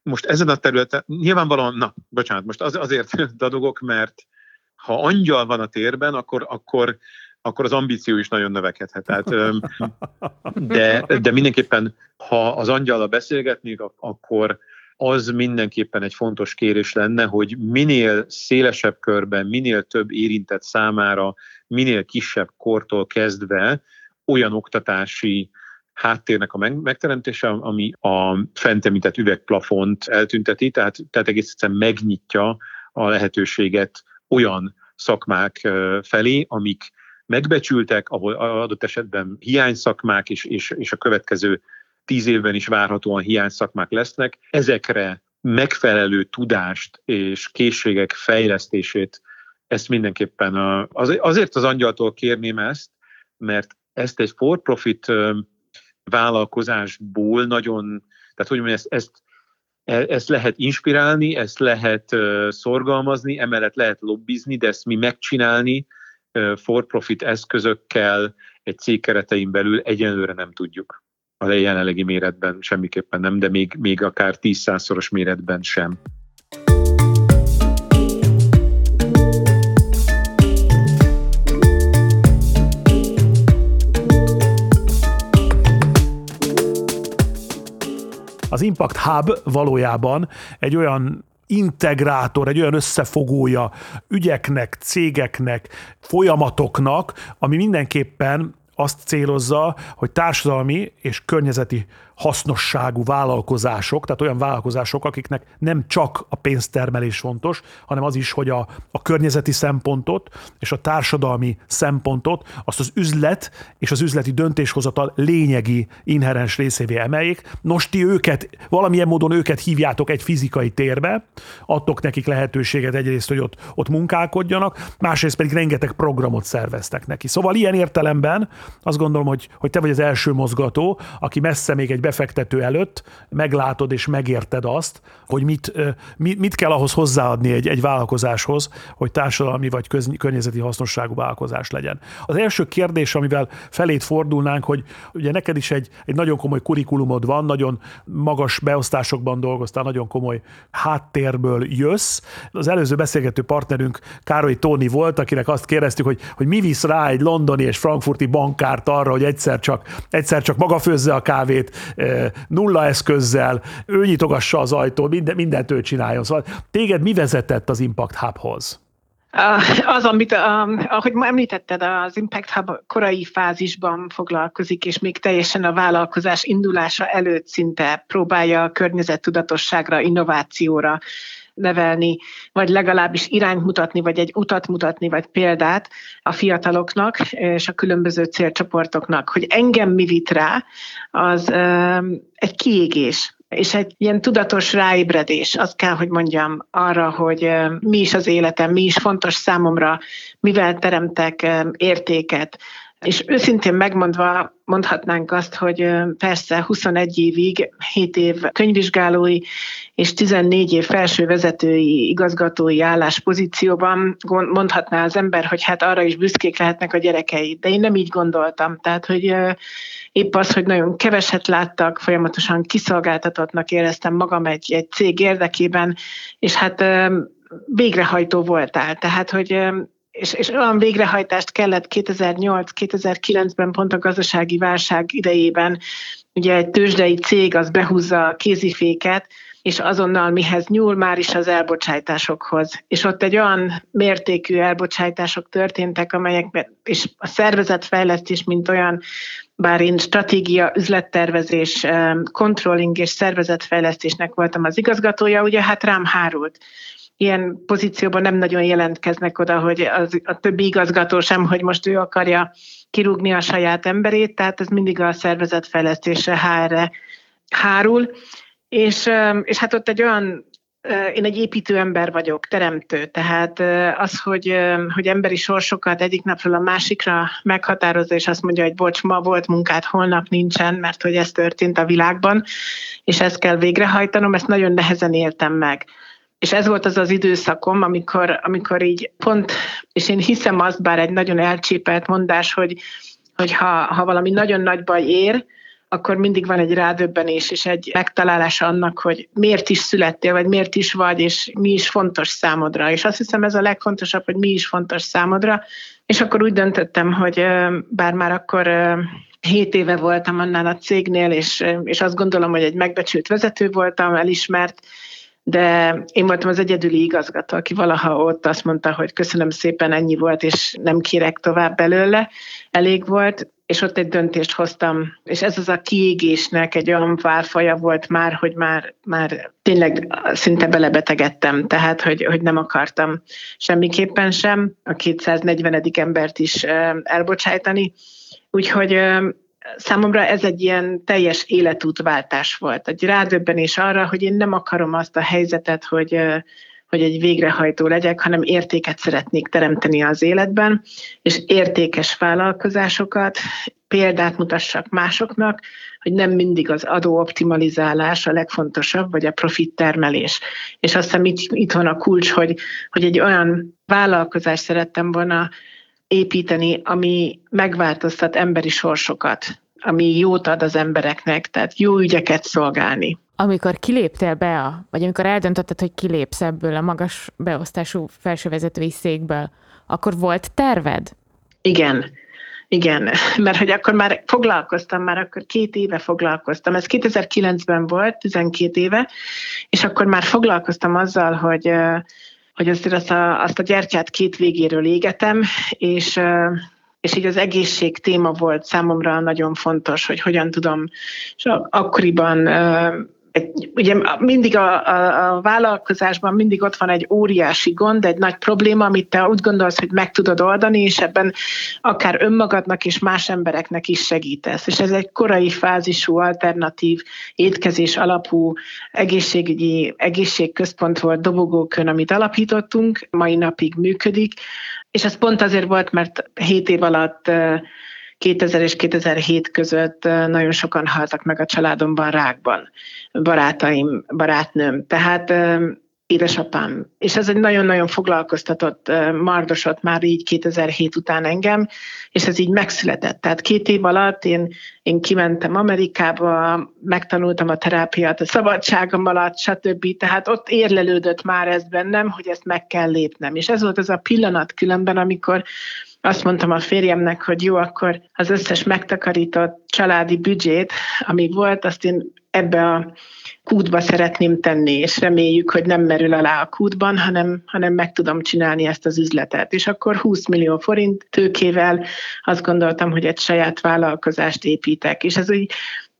most ezen a területen, nyilvánvalóan, na, bocsánat, most az, azért dadogok, mert ha angyal van a térben, akkor, akkor, akkor az ambíció is nagyon növekedhet. Tehát, de, de mindenképpen, ha az angyalra beszélgetnék, akkor az mindenképpen egy fontos kérés lenne, hogy minél szélesebb körben, minél több érintett számára, minél kisebb kortól kezdve olyan oktatási háttérnek a megteremtése, ami a fent említett üvegplafont eltünteti, tehát, tehát egész egyszerűen megnyitja a lehetőséget olyan szakmák felé, amik megbecsültek, ahol adott esetben hiány szakmák és, és, és a következő tíz évben is várhatóan hiány szakmák lesznek. Ezekre megfelelő tudást és készségek fejlesztését, ezt mindenképpen a, azért az angyaltól kérném ezt, mert ezt egy for-profit vállalkozásból nagyon, tehát hogy mondjam, ezt, ezt, e, ezt lehet inspirálni, ezt lehet szorgalmazni, emellett lehet lobbizni, de ezt mi megcsinálni for-profit eszközökkel egy cég keretein belül egyenlőre nem tudjuk. A jelenlegi méretben semmiképpen nem, de még, még akár 10-100-szoros méretben sem. Az Impact Hub valójában egy olyan integrátor, egy olyan összefogója ügyeknek, cégeknek, folyamatoknak, ami mindenképpen azt célozza, hogy társadalmi és környezeti hasznosságú vállalkozások, tehát olyan vállalkozások, akiknek nem csak a pénztermelés fontos, hanem az is, hogy a, a környezeti szempontot és a társadalmi szempontot azt az üzlet és az üzleti döntéshozatal lényegi inherens részévé emeljék. Nos, ti őket, valamilyen módon őket hívjátok egy fizikai térbe, adtok nekik lehetőséget egyrészt, hogy ott, ott munkálkodjanak, másrészt pedig rengeteg programot szerveztek neki. Szóval ilyen értelemben azt gondolom, hogy, hogy te vagy az első mozgató, aki messze még egy befektető előtt meglátod és megérted azt, hogy mit, mit kell ahhoz hozzáadni egy, egy vállalkozáshoz, hogy társadalmi vagy köz, környezeti hasznosságú vállalkozás legyen. Az első kérdés, amivel felét fordulnánk, hogy ugye neked is egy, egy nagyon komoly kurikulumod van, nagyon magas beosztásokban dolgoztál, nagyon komoly háttérből jössz. Az előző beszélgető partnerünk Károly Tóni volt, akinek azt kérdeztük, hogy, hogy mi visz rá egy londoni és frankfurti bankárt arra, hogy egyszer csak, egyszer csak maga főzze a kávét nulla eszközzel, ő nyitogassa az ajtót, minden, mindent ő csináljon. Szóval téged mi vezetett az Impact Hubhoz? Az, amit, ahogy említetted, az Impact Hub korai fázisban foglalkozik, és még teljesen a vállalkozás indulása előtt szinte próbálja a környezettudatosságra, innovációra nevelni, vagy legalábbis irányt mutatni, vagy egy utat mutatni, vagy példát a fiataloknak és a különböző célcsoportoknak. Hogy engem mi vit rá, az egy kiégés és egy ilyen tudatos ráébredés, azt kell, hogy mondjam arra, hogy mi is az életem, mi is fontos számomra, mivel teremtek értéket, és őszintén megmondva mondhatnánk azt, hogy persze 21 évig, 7 év könyvvizsgálói és 14 év felső vezetői, igazgatói álláspozícióban mondhatná az ember, hogy hát arra is büszkék lehetnek a gyerekei. De én nem így gondoltam. Tehát, hogy épp az, hogy nagyon keveset láttak, folyamatosan kiszolgáltatottnak éreztem magam egy, egy cég érdekében, és hát végrehajtó voltál. Tehát, hogy és, és olyan végrehajtást kellett 2008-2009-ben pont a gazdasági válság idejében, ugye egy tőzsdei cég az behúzza a kéziféket, és azonnal mihez nyúl már is az elbocsátásokhoz. És ott egy olyan mértékű elbocsátások történtek, amelyek, és a szervezetfejlesztés, mint olyan, bár én stratégia, üzlettervezés, controlling és szervezetfejlesztésnek voltam az igazgatója, ugye hát rám hárult ilyen pozícióban nem nagyon jelentkeznek oda, hogy az, a többi igazgató sem, hogy most ő akarja kirúgni a saját emberét, tehát ez mindig a szervezetfejlesztésre, HR-re hárul. És, és hát ott egy olyan én egy építő ember vagyok, teremtő, tehát az, hogy, hogy emberi sorsokat egyik napról a másikra meghatározza, és azt mondja, hogy bocs, ma volt munkát, holnap nincsen, mert hogy ez történt a világban, és ezt kell végrehajtanom, ezt nagyon nehezen éltem meg. És ez volt az az időszakom, amikor, amikor így pont, és én hiszem azt, bár egy nagyon elcsépelt mondás, hogy, hogy ha, ha valami nagyon nagy baj ér, akkor mindig van egy rádöbbenés és egy megtalálás annak, hogy miért is születtél, vagy miért is vagy, és mi is fontos számodra. És azt hiszem ez a legfontosabb, hogy mi is fontos számodra. És akkor úgy döntöttem, hogy bár már akkor 7 éve voltam annál a cégnél, és, és azt gondolom, hogy egy megbecsült vezető voltam, elismert, de én voltam az egyedüli igazgató, aki valaha ott azt mondta, hogy köszönöm szépen, ennyi volt, és nem kérek tovább belőle, elég volt, és ott egy döntést hoztam, és ez az a kiégésnek egy olyan válfaja volt már, hogy már, már tényleg szinte belebetegedtem, tehát hogy, hogy nem akartam semmiképpen sem a 240. embert is elbocsájtani. Úgyhogy számomra ez egy ilyen teljes életútváltás volt. Egy rádöbbenés arra, hogy én nem akarom azt a helyzetet, hogy, hogy egy végrehajtó legyek, hanem értéket szeretnék teremteni az életben, és értékes vállalkozásokat, példát mutassak másoknak, hogy nem mindig az adóoptimalizálás a legfontosabb, vagy a profit termelés. És azt hiszem itt, itt van a kulcs, hogy, hogy egy olyan vállalkozást szerettem volna építeni, ami megváltoztat emberi sorsokat, ami jót ad az embereknek, tehát jó ügyeket szolgálni. Amikor kiléptél be, a, vagy amikor eldöntötted, hogy kilépsz ebből a magas beosztású felsővezetői székből, akkor volt terved? Igen, igen, mert hogy akkor már foglalkoztam, már akkor két éve foglalkoztam. Ez 2009-ben volt, 12 éve, és akkor már foglalkoztam azzal, hogy hogy azért azt a, azt a gyertyát két végéről égetem, és és így az egészség téma volt számomra nagyon fontos, hogy hogyan tudom, és akkoriban egy, ugye mindig a, a, a vállalkozásban mindig ott van egy óriási gond, egy nagy probléma, amit te úgy gondolsz, hogy meg tudod oldani, és ebben akár önmagadnak és más embereknek is segítesz. És ez egy korai fázisú, alternatív, étkezés alapú egészségügyi egészségközpont volt Dobogókön, amit alapítottunk, mai napig működik, és ez pont azért volt, mert 7 év alatt 2000 és 2007 között nagyon sokan haltak meg a családomban rákban, barátaim, barátnőm. Tehát édesapám. És ez egy nagyon-nagyon foglalkoztatott, mardosott már így 2007 után engem, és ez így megszületett. Tehát két év alatt én, én kimentem Amerikába, megtanultam a terápiát a szabadságom alatt, stb. Tehát ott érlelődött már ez bennem, hogy ezt meg kell lépnem. És ez volt az a pillanat különben, amikor azt mondtam a férjemnek, hogy jó, akkor az összes megtakarított családi büdzsét, ami volt, azt én ebbe a kútba szeretném tenni, és reméljük, hogy nem merül alá a kútban, hanem, hanem meg tudom csinálni ezt az üzletet. És akkor 20 millió forint tőkével azt gondoltam, hogy egy saját vállalkozást építek. És ez úgy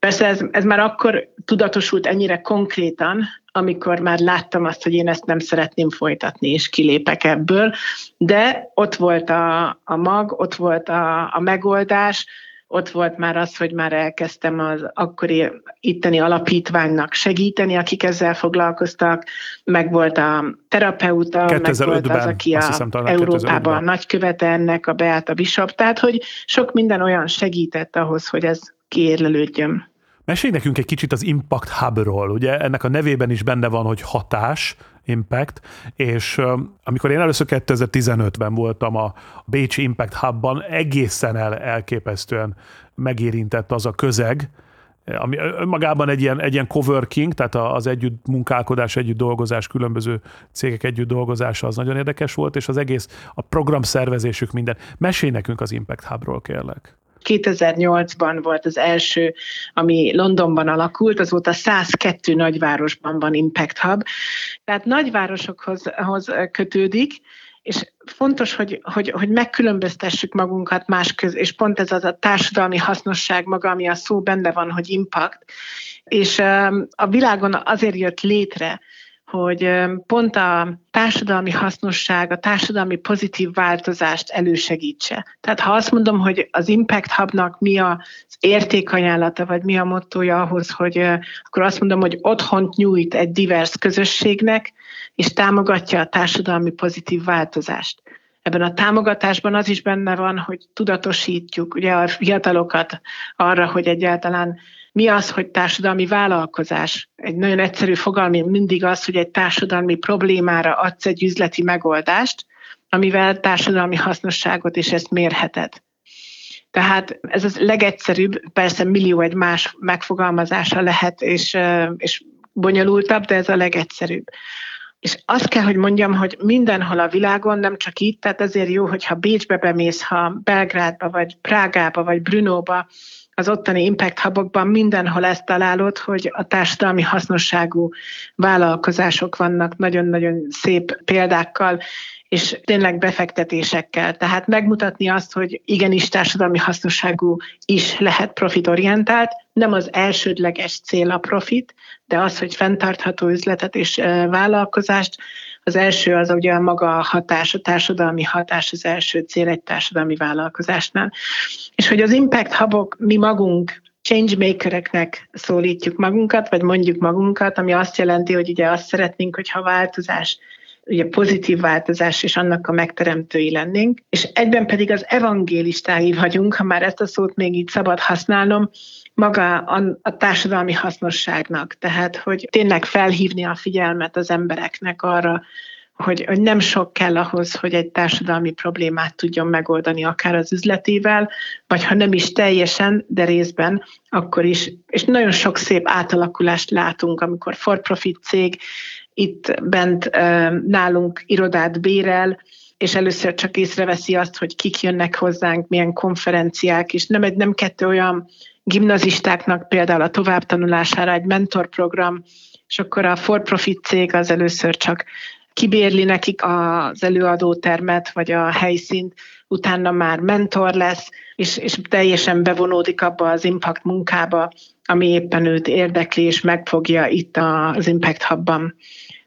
Persze ez, ez már akkor tudatosult ennyire konkrétan, amikor már láttam azt, hogy én ezt nem szeretném folytatni, és kilépek ebből, de ott volt a, a mag, ott volt a, a megoldás, ott volt már az, hogy már elkezdtem az akkori itteni alapítványnak segíteni, akik ezzel foglalkoztak, meg volt a terapeuta, meg volt az, aki a hiszem, Európában a nagykövete ennek, a Beata Bishop, tehát hogy sok minden olyan segített ahhoz, hogy ez kiérlelődjön. Mesélj nekünk egy kicsit az Impact Hubról. Ugye ennek a nevében is benne van, hogy hatás, Impact, és amikor én először 2015-ben voltam a Bécsi Impact Hubban, egészen el, elképesztően megérintett az a közeg, ami magában egy ilyen, egy ilyen coworking, tehát az együtt munkálkodás, együtt dolgozás, különböző cégek együtt dolgozása az nagyon érdekes volt, és az egész, a programszervezésük minden. Mesélj nekünk az Impact Hubról, kérlek. 2008-ban volt az első, ami Londonban alakult, azóta 102 nagyvárosban van Impact Hub. Tehát nagyvárosokhoz kötődik, és fontos, hogy, hogy, hogy megkülönböztessük magunkat más köz, és pont ez az a társadalmi hasznosság maga, ami a szó benne van, hogy impact, és a világon azért jött létre, hogy pont a társadalmi hasznosság, a társadalmi pozitív változást elősegítse. Tehát ha azt mondom, hogy az Impact Hubnak mi az értékajánlata, vagy mi a mottoja ahhoz, hogy akkor azt mondom, hogy otthont nyújt egy divers közösségnek, és támogatja a társadalmi pozitív változást. Ebben a támogatásban az is benne van, hogy tudatosítjuk ugye a fiatalokat arra, hogy egyáltalán mi az, hogy társadalmi vállalkozás? Egy nagyon egyszerű fogalmi mindig az, hogy egy társadalmi problémára adsz egy üzleti megoldást, amivel társadalmi hasznosságot is ezt mérheted. Tehát ez az legegyszerűbb, persze millió egy más megfogalmazása lehet, és, és bonyolultabb, de ez a legegyszerűbb. És azt kell, hogy mondjam, hogy mindenhol a világon, nem csak itt, tehát ezért jó, hogyha Bécsbe bemész, ha Belgrádba, vagy Prágába, vagy Brunóba, az ottani impact hubokban mindenhol ezt találod, hogy a társadalmi hasznosságú vállalkozások vannak nagyon-nagyon szép példákkal, és tényleg befektetésekkel. Tehát megmutatni azt, hogy igenis társadalmi hasznosságú is lehet profitorientált, nem az elsődleges cél a profit, de az, hogy fenntartható üzletet és vállalkozást, az első az ugye maga a hatás, a társadalmi hatás az első cél egy társadalmi vállalkozásnál. És hogy az impact hubok mi magunk changemakereknek szólítjuk magunkat, vagy mondjuk magunkat, ami azt jelenti, hogy ugye azt szeretnénk, hogyha változás ugye pozitív változás és annak a megteremtői lennénk, és egyben pedig az evangélistái vagyunk, ha már ezt a szót még így szabad használnom, maga a, a társadalmi hasznosságnak. Tehát, hogy tényleg felhívni a figyelmet az embereknek arra, hogy, hogy nem sok kell ahhoz, hogy egy társadalmi problémát tudjon megoldani, akár az üzletével, vagy ha nem is teljesen, de részben, akkor is. És nagyon sok szép átalakulást látunk, amikor for-profit cég itt bent nálunk irodát bérel, és először csak észreveszi azt, hogy kik jönnek hozzánk, milyen konferenciák, és nem egy, nem kettő olyan gimnazistáknak például a továbbtanulására egy mentorprogram, és akkor a for-profit cég az először csak kibérli nekik az előadótermet, vagy a helyszínt, utána már mentor lesz, és, és teljesen bevonódik abba az impact munkába, ami éppen őt érdekli, és megfogja itt az Impact Hubban.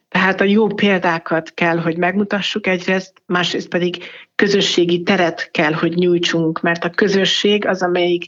Tehát a jó példákat kell, hogy megmutassuk egyrészt, másrészt pedig közösségi teret kell, hogy nyújtsunk, mert a közösség az, amelyik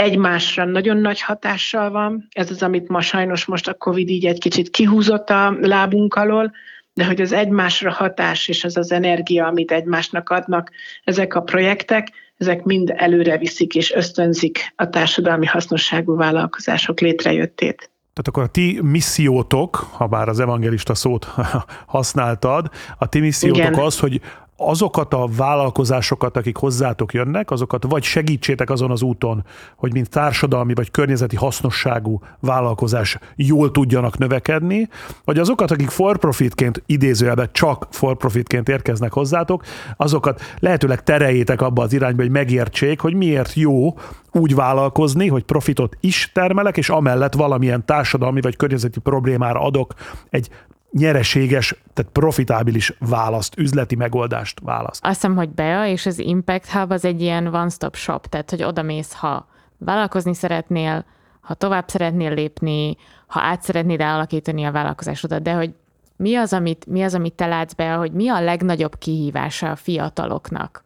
egymásra nagyon nagy hatással van. Ez az, amit ma sajnos most a Covid így egy kicsit kihúzott a lábunk alól, de hogy az egymásra hatás és az az energia, amit egymásnak adnak ezek a projektek, ezek mind előre viszik és ösztönzik a társadalmi hasznosságú vállalkozások létrejöttét. Tehát akkor a ti missziótok, ha bár az evangelista szót használtad, a ti missziótok Igen. az, hogy azokat a vállalkozásokat, akik hozzátok jönnek, azokat vagy segítsétek azon az úton, hogy mint társadalmi vagy környezeti hasznosságú vállalkozás jól tudjanak növekedni, vagy azokat, akik for profitként, idézőjelben csak for profitként érkeznek hozzátok, azokat lehetőleg tereljétek abba az irányba, hogy megértsék, hogy miért jó úgy vállalkozni, hogy profitot is termelek, és amellett valamilyen társadalmi vagy környezeti problémára adok egy nyereséges, tehát profitábilis választ, üzleti megoldást választ. Azt hiszem, hogy Bea és az Impact Hub az egy ilyen one-stop shop, tehát hogy oda mész, ha vállalkozni szeretnél, ha tovább szeretnél lépni, ha át szeretnéd alakítani a vállalkozásodat, de hogy mi az, amit, mi az, amit te látsz be, hogy mi a legnagyobb kihívása a fiataloknak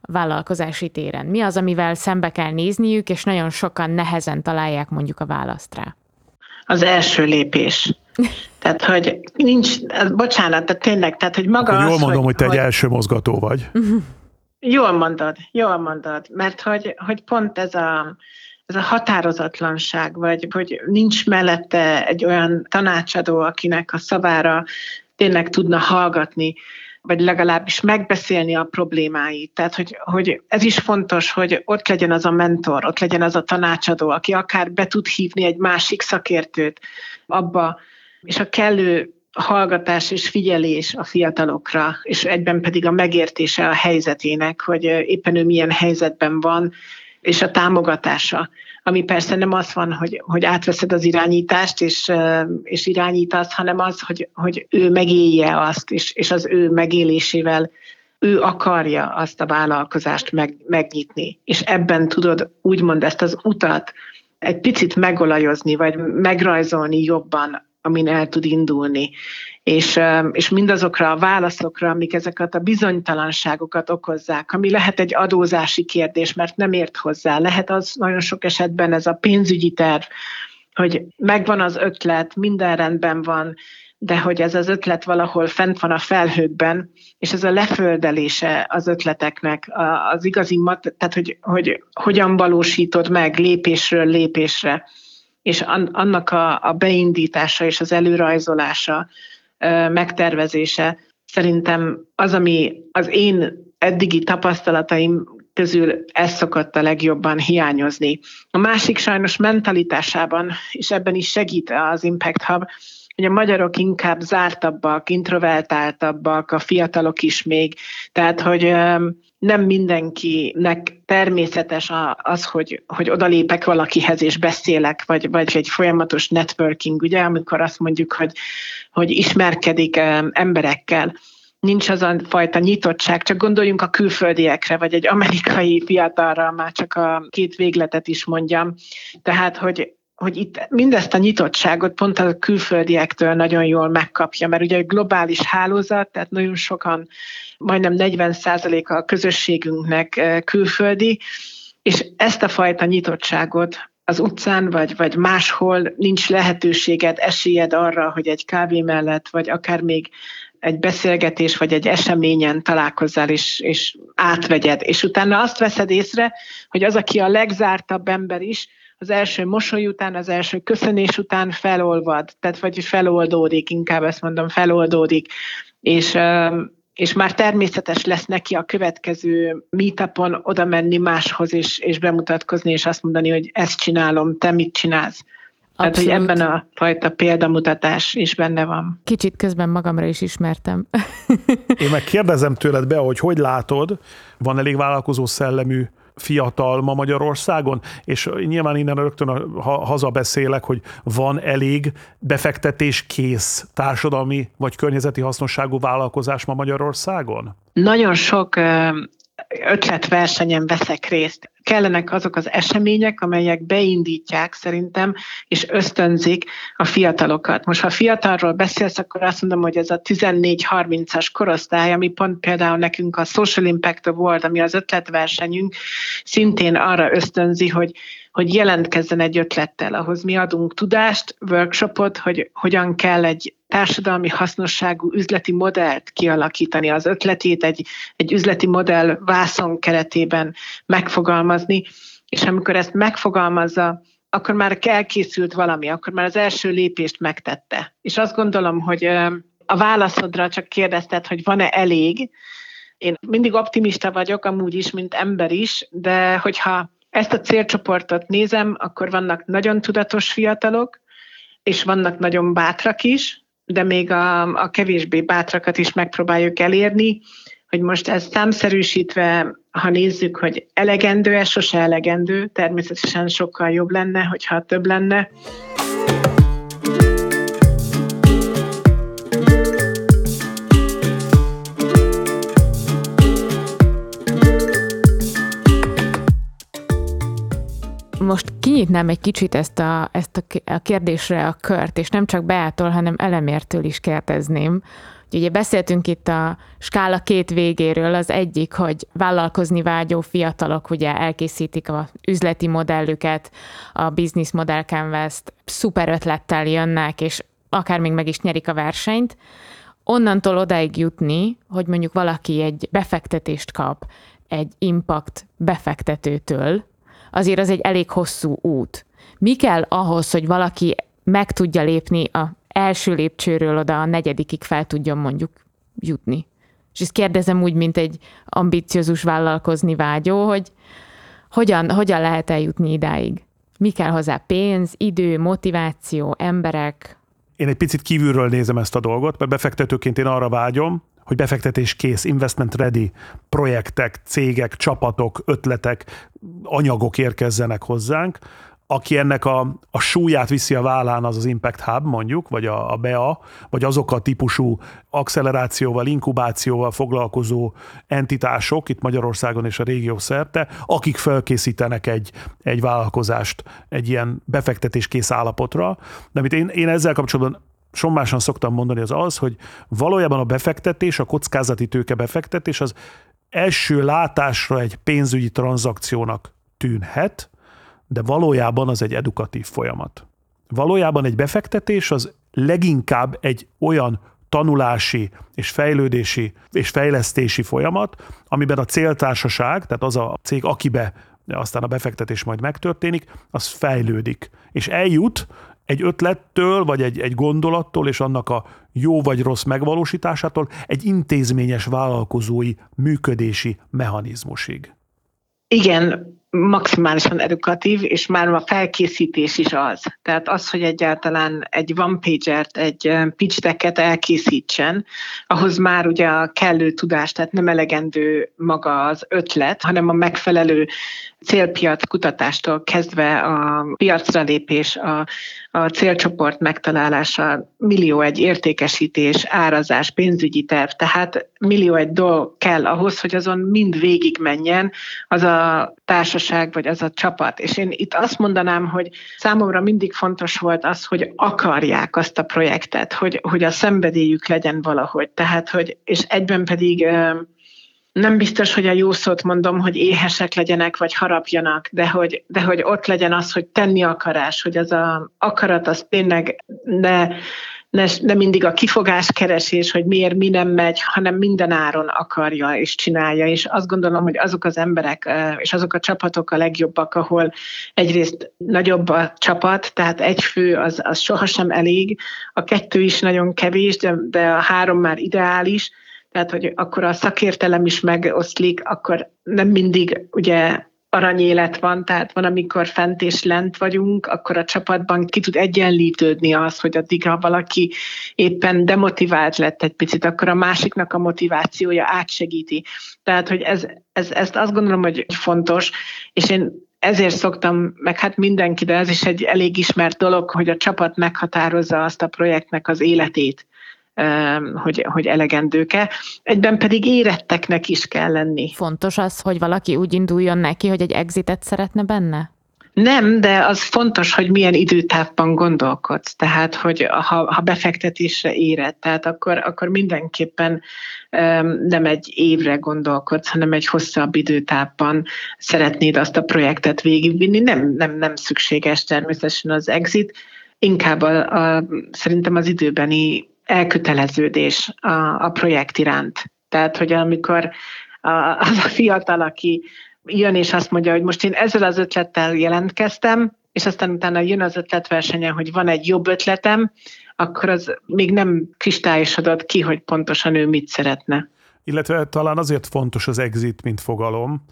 a vállalkozási téren? Mi az, amivel szembe kell nézniük, és nagyon sokan nehezen találják mondjuk a választ rá? Az első lépés. Tehát, hogy nincs, bocsánat, de tényleg, tehát, hogy maga Akkor jól az, mondom, hogy, hogy te egy első mozgató vagy. Jól mondod, jól mondod, mert hogy, hogy pont ez a, ez a határozatlanság, vagy hogy nincs mellette egy olyan tanácsadó, akinek a szavára tényleg tudna hallgatni, vagy legalábbis megbeszélni a problémáit. Tehát, hogy, hogy ez is fontos, hogy ott legyen az a mentor, ott legyen az a tanácsadó, aki akár be tud hívni egy másik szakértőt abba, és a kellő hallgatás és figyelés a fiatalokra, és egyben pedig a megértése a helyzetének, hogy éppen ő milyen helyzetben van, és a támogatása, ami persze nem az van, hogy, hogy átveszed az irányítást, és, és irányítasz, hanem az, hogy, hogy ő megélje azt, és, és az ő megélésével ő akarja azt a vállalkozást meg, megnyitni. És ebben tudod úgymond ezt az utat egy picit megolajozni, vagy megrajzolni jobban amin el tud indulni. És, és mindazokra a válaszokra, amik ezeket a bizonytalanságokat okozzák, ami lehet egy adózási kérdés, mert nem ért hozzá. Lehet az nagyon sok esetben ez a pénzügyi terv, hogy megvan az ötlet, minden rendben van, de hogy ez az ötlet valahol fent van a felhőkben, és ez a leföldelése az ötleteknek, az igazi, mat, tehát hogy, hogy hogyan valósítod meg lépésről lépésre és annak a, a beindítása és az előrajzolása, megtervezése szerintem az, ami az én eddigi tapasztalataim közül ez szokott a legjobban hiányozni. A másik sajnos mentalitásában, és ebben is segít az Impact Hub, hogy a magyarok inkább zártabbak, introvertáltabbak, a fiatalok is még, tehát hogy nem mindenkinek természetes az, hogy, hogy odalépek valakihez és beszélek, vagy, vagy egy folyamatos networking, ugye, amikor azt mondjuk, hogy, hogy ismerkedik emberekkel nincs az a fajta nyitottság, csak gondoljunk a külföldiekre, vagy egy amerikai fiatalra, már csak a két végletet is mondjam. Tehát, hogy hogy itt mindezt a nyitottságot pont a külföldiektől nagyon jól megkapja, mert ugye egy globális hálózat, tehát nagyon sokan, majdnem 40% a közösségünknek külföldi, és ezt a fajta nyitottságot az utcán, vagy, vagy máshol nincs lehetőséged, esélyed arra, hogy egy kávé mellett, vagy akár még egy beszélgetés, vagy egy eseményen találkozzál, és, és átvegyed. És utána azt veszed észre, hogy az, aki a legzártabb ember is, az első mosoly után, az első köszönés után felolvad, tehát vagyis feloldódik, inkább ezt mondom, feloldódik, és és már természetes lesz neki a következő meetupon oda menni máshoz és, és bemutatkozni, és azt mondani, hogy ezt csinálom, te mit csinálsz. Abszolút. Tehát, hogy ebben a fajta példamutatás is benne van. Kicsit közben magamra is ismertem. Én meg kérdezem tőled be, hogy hogy látod, van elég vállalkozó szellemű fiatal ma Magyarországon, és nyilván innen rögtön ha, hazabeszélek, hogy van elég befektetés kész társadalmi vagy környezeti hasznosságú vállalkozás ma Magyarországon? Nagyon sok ötletversenyen veszek részt. Kellenek azok az események, amelyek beindítják szerintem, és ösztönzik a fiatalokat. Most ha fiatalról beszélsz, akkor azt mondom, hogy ez a 14-30-as korosztály, ami pont például nekünk a Social Impact Award, ami az ötletversenyünk, szintén arra ösztönzi, hogy hogy jelentkezzen egy ötlettel, ahhoz mi adunk tudást, workshopot, hogy hogyan kell egy társadalmi hasznosságú üzleti modellt kialakítani, az ötletét egy, egy üzleti modell vászon keretében megfogalmazni, és amikor ezt megfogalmazza, akkor már elkészült valami, akkor már az első lépést megtette. És azt gondolom, hogy a válaszodra csak kérdezted, hogy van-e elég. Én mindig optimista vagyok, amúgy is, mint ember is, de hogyha ezt a célcsoportot nézem, akkor vannak nagyon tudatos fiatalok, és vannak nagyon bátrak is, de még a, a kevésbé bátrakat is megpróbáljuk elérni, hogy most ezt számszerűsítve, ha nézzük, hogy elegendő-e, sose elegendő, természetesen sokkal jobb lenne, hogyha több lenne. Most kinyitnám egy kicsit ezt a, ezt a kérdésre a kört, és nem csak Beától, hanem Elemértől is kérdezném. Ugye beszéltünk itt a skála két végéről, az egyik, hogy vállalkozni vágyó fiatalok ugye elkészítik a üzleti modellüket, a business model canvas-t, szuper ötlettel jönnek, és akár még meg is nyerik a versenyt. Onnantól odáig jutni, hogy mondjuk valaki egy befektetést kap egy impact befektetőtől, azért az egy elég hosszú út. Mi kell ahhoz, hogy valaki meg tudja lépni a első lépcsőről oda a negyedikig fel tudjon mondjuk jutni? És ezt kérdezem úgy, mint egy ambiciózus vállalkozni vágyó, hogy hogyan, hogyan lehet eljutni idáig? Mi kell hozzá? Pénz, idő, motiváció, emberek? Én egy picit kívülről nézem ezt a dolgot, mert befektetőként én arra vágyom, hogy befektetés kész, investment ready projektek, cégek, csapatok, ötletek, anyagok érkezzenek hozzánk, aki ennek a, a súlyát viszi a vállán, az az Impact Hub mondjuk, vagy a, a BEA, vagy azok a típusú accelerációval, inkubációval foglalkozó entitások itt Magyarországon és a régió szerte, akik felkészítenek egy, egy vállalkozást egy ilyen befektetéskész állapotra. De amit én, én ezzel kapcsolatban sommásan szoktam mondani, az az, hogy valójában a befektetés, a kockázati tőke befektetés az első látásra egy pénzügyi tranzakciónak tűnhet, de valójában az egy edukatív folyamat. Valójában egy befektetés az leginkább egy olyan tanulási és fejlődési és fejlesztési folyamat, amiben a céltársaság, tehát az a cég, akibe aztán a befektetés majd megtörténik, az fejlődik. És eljut egy ötlettől, vagy egy, egy gondolattól, és annak a jó vagy rossz megvalósításától egy intézményes vállalkozói működési mechanizmusig. Igen, maximálisan edukatív, és már a felkészítés is az. Tehát az, hogy egyáltalán egy one pagert, egy pitch decket elkészítsen, ahhoz már ugye a kellő tudás, tehát nem elegendő maga az ötlet, hanem a megfelelő célpiac kutatástól kezdve a piacra lépés, a, a célcsoport megtalálása, millió egy értékesítés, árazás, pénzügyi terv, tehát millió egy dolog kell ahhoz, hogy azon mind végig menjen az a társaság vagy az a csapat. És én itt azt mondanám, hogy számomra mindig fontos volt az, hogy akarják azt a projektet, hogy, hogy a szenvedélyük legyen valahogy. Tehát, hogy, és egyben pedig nem biztos, hogy a jó szót mondom, hogy éhesek legyenek, vagy harapjanak, de hogy, de hogy ott legyen az, hogy tenni akarás, hogy az a akarat az tényleg ne, ne, ne mindig a kifogás keresés, hogy miért mi nem megy, hanem minden áron akarja és csinálja. És azt gondolom, hogy azok az emberek és azok a csapatok a legjobbak, ahol egyrészt nagyobb a csapat, tehát egy fő az, az sohasem elég, a kettő is nagyon kevés, de, de a három már ideális, tehát hogy akkor a szakértelem is megoszlik, akkor nem mindig ugye aranyélet van, tehát van, amikor fent és lent vagyunk, akkor a csapatban ki tud egyenlítődni az, hogy addig, ha valaki éppen demotivált lett egy picit, akkor a másiknak a motivációja átsegíti. Tehát, hogy ez, ez, ezt azt gondolom, hogy fontos, és én ezért szoktam, meg hát mindenki, de ez is egy elég ismert dolog, hogy a csapat meghatározza azt a projektnek az életét hogy, hogy elegendőke. Egyben pedig éretteknek is kell lenni. Fontos az, hogy valaki úgy induljon neki, hogy egy exitet szeretne benne? Nem, de az fontos, hogy milyen időtávban gondolkodsz. Tehát, hogy ha, ha befektetésre éred, tehát akkor, akkor mindenképpen um, nem egy évre gondolkodsz, hanem egy hosszabb időtávban szeretnéd azt a projektet végigvinni. Nem, nem, nem szükséges természetesen az exit, inkább a, a, szerintem az időbeni elköteleződés a, a projekt iránt. Tehát, hogy amikor a, az a fiatal, aki jön és azt mondja, hogy most én ezzel az ötlettel jelentkeztem, és aztán utána jön az ötletversenye, hogy van egy jobb ötletem, akkor az még nem kristályosodott ki, hogy pontosan ő mit szeretne. Illetve talán azért fontos az exit, mint fogalom,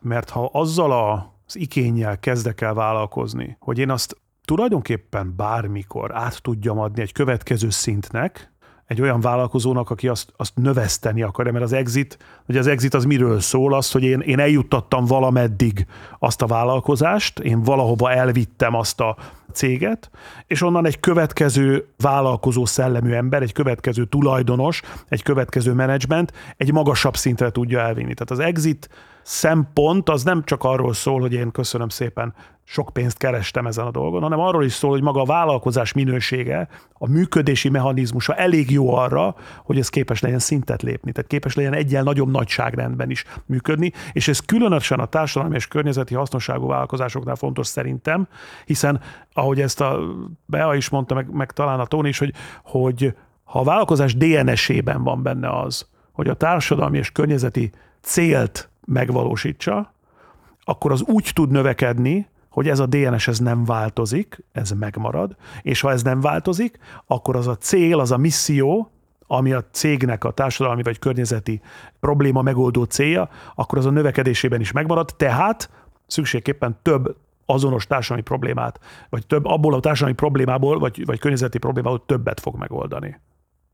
mert ha azzal a, az ikényel kezdek el vállalkozni, hogy én azt tulajdonképpen bármikor át tudjam adni egy következő szintnek, egy olyan vállalkozónak, aki azt, azt növeszteni akarja, mert az exit, ugye az exit az miről szól, az, hogy én, én eljuttattam valameddig azt a vállalkozást, én valahova elvittem azt a céget, és onnan egy következő vállalkozó szellemű ember, egy következő tulajdonos, egy következő menedzsment egy magasabb szintre tudja elvinni. Tehát az exit szempont az nem csak arról szól, hogy én köszönöm szépen sok pénzt kerestem ezen a dolgon, hanem arról is szól, hogy maga a vállalkozás minősége, a működési mechanizmusa elég jó arra, hogy ez képes legyen szintet lépni, tehát képes legyen egyel nagyobb nagyságrendben is működni, és ez különösen a társadalmi és környezeti hasznosságú vállalkozásoknál fontos szerintem, hiszen ahogy ezt a Bea is mondta, meg, meg talán a Tóni is, hogy, hogy ha a vállalkozás DNS-ében van benne az, hogy a társadalmi és környezeti célt megvalósítsa, akkor az úgy tud növekedni, hogy ez a DNS ez nem változik, ez megmarad, és ha ez nem változik, akkor az a cél, az a misszió, ami a cégnek a társadalmi vagy környezeti probléma megoldó célja, akkor az a növekedésében is megmarad, tehát szükségképpen több azonos társadalmi problémát, vagy több abból a társadalmi problémából, vagy, vagy környezeti problémából többet fog megoldani.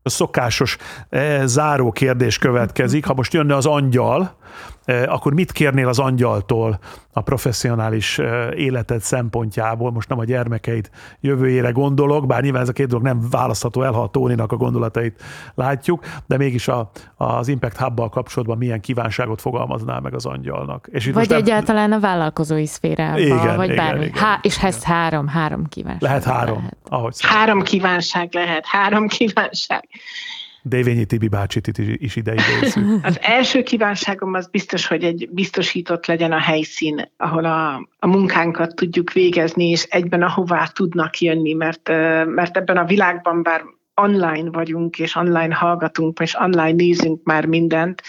A szokásos e, záró kérdés következik. Ha most jönne az angyal, e, akkor mit kérnél az angyaltól a professzionális életed szempontjából? Most nem a gyermekeid jövőjére gondolok, bár nyilván ez a két dolog nem választható el, ha a Tóninak a gondolatait látjuk, de mégis a, az Impact hub kapcsolatban milyen kívánságot fogalmaznál meg az angyalnak? És vagy egyáltalán nem... a vállalkozói szférában, igen, vagy igen, bármi. Igen, Há, és ez három, három kívánság. Lehet három. Lehet. Ahogy három kívánság lehet, három kívánság. Dévényi Tibi bácsit is ide. Az első kívánságom az biztos, hogy egy biztosított legyen a helyszín, ahol a, a munkánkat tudjuk végezni, és egyben ahová tudnak jönni, mert, mert ebben a világban bár online vagyunk, és online hallgatunk, és online nézünk már mindent,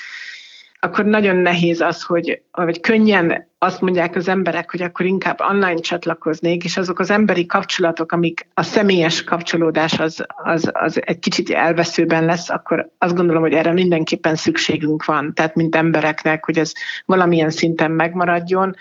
akkor nagyon nehéz az, hogy vagy könnyen azt mondják az emberek, hogy akkor inkább online csatlakoznék, és azok az emberi kapcsolatok, amik a személyes kapcsolódás az, az, az egy kicsit elveszőben lesz, akkor azt gondolom, hogy erre mindenképpen szükségünk van, tehát mint embereknek, hogy ez valamilyen szinten megmaradjon,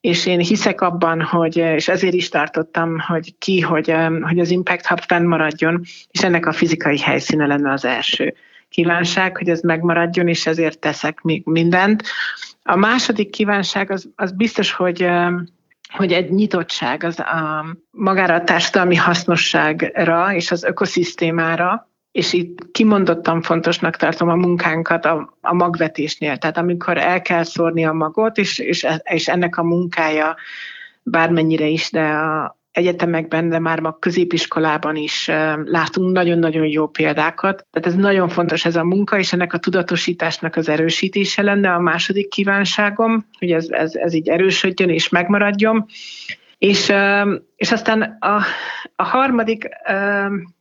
és én hiszek abban, hogy, és ezért is tartottam, hogy ki, hogy, hogy az Impact Hub fennmaradjon, és ennek a fizikai helyszíne lenne az első kívánság, hogy ez megmaradjon, és ezért teszek még mindent. A második kívánság az, az biztos, hogy hogy egy nyitottság az a, magára a társadalmi hasznosságra és az ökoszisztémára, és itt kimondottan fontosnak tartom a munkánkat a, a magvetésnél. Tehát amikor el kell szórni a magot, és, és, és ennek a munkája bármennyire is, de a, egyetemekben, de már a középiskolában is látunk nagyon-nagyon jó példákat. Tehát ez nagyon fontos ez a munka, és ennek a tudatosításnak az erősítése lenne a második kívánságom, hogy ez, ez, ez így erősödjön és megmaradjon. És, és aztán a, a harmadik,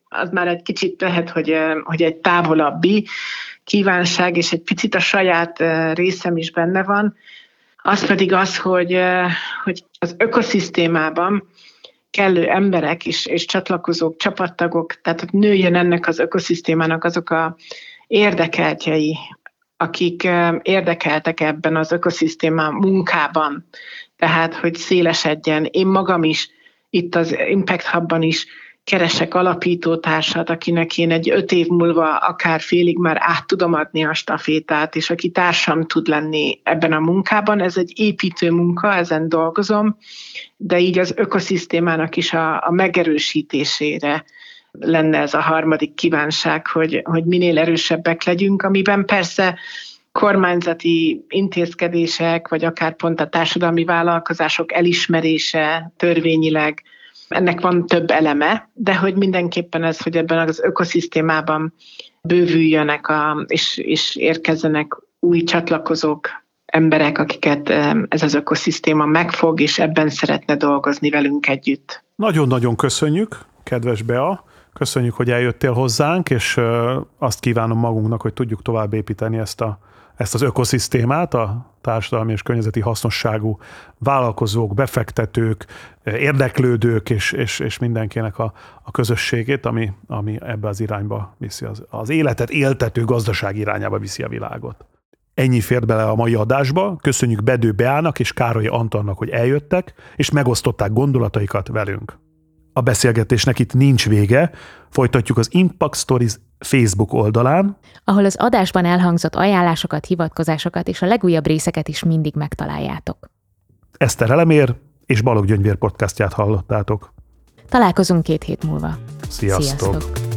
az már egy kicsit lehet, hogy, hogy egy távolabbi kívánság, és egy picit a saját részem is benne van, az pedig az, hogy, hogy az ökoszisztémában kellő emberek és, és csatlakozók, csapattagok, tehát hogy nőjön ennek az ökoszisztémának azok a érdekeltjei, akik érdekeltek ebben az ökoszisztémá munkában, tehát hogy szélesedjen. Én magam is itt az Impact Hubban is keresek alapítótársat, akinek én egy öt év múlva akár félig már át tudom adni a stafétát, és aki társam tud lenni ebben a munkában. Ez egy építő munka, ezen dolgozom, de így az ökoszisztémának is a, a megerősítésére lenne ez a harmadik kívánság, hogy, hogy minél erősebbek legyünk, amiben persze kormányzati intézkedések, vagy akár pont a társadalmi vállalkozások elismerése törvényileg, ennek van több eleme, de hogy mindenképpen ez, hogy ebben az ökoszisztémában bővüljönek a, és, és érkezzenek új csatlakozók, emberek, akiket ez az ökoszisztéma megfog, és ebben szeretne dolgozni velünk együtt. Nagyon-nagyon köszönjük, kedves Bea. Köszönjük, hogy eljöttél hozzánk, és azt kívánom magunknak, hogy tudjuk tovább építeni ezt, a, ezt az ökoszisztémát, a társadalmi és környezeti hasznosságú vállalkozók, befektetők, érdeklődők és, és, és mindenkinek a, a közösségét, ami, ami ebbe az irányba viszi, az, az életet éltető gazdaság irányába viszi a világot. Ennyi fért bele a mai adásba. Köszönjük Bedő Beának és Károly Antonnak, hogy eljöttek, és megosztották gondolataikat velünk. A beszélgetésnek itt nincs vége, folytatjuk az Impact Stories Facebook oldalán, ahol az adásban elhangzott ajánlásokat, hivatkozásokat és a legújabb részeket is mindig megtaláljátok. Eszter Elemér és Balog Gyöngyvér podcastját hallottátok. Találkozunk két hét múlva. Sziasztok! Sziasztok.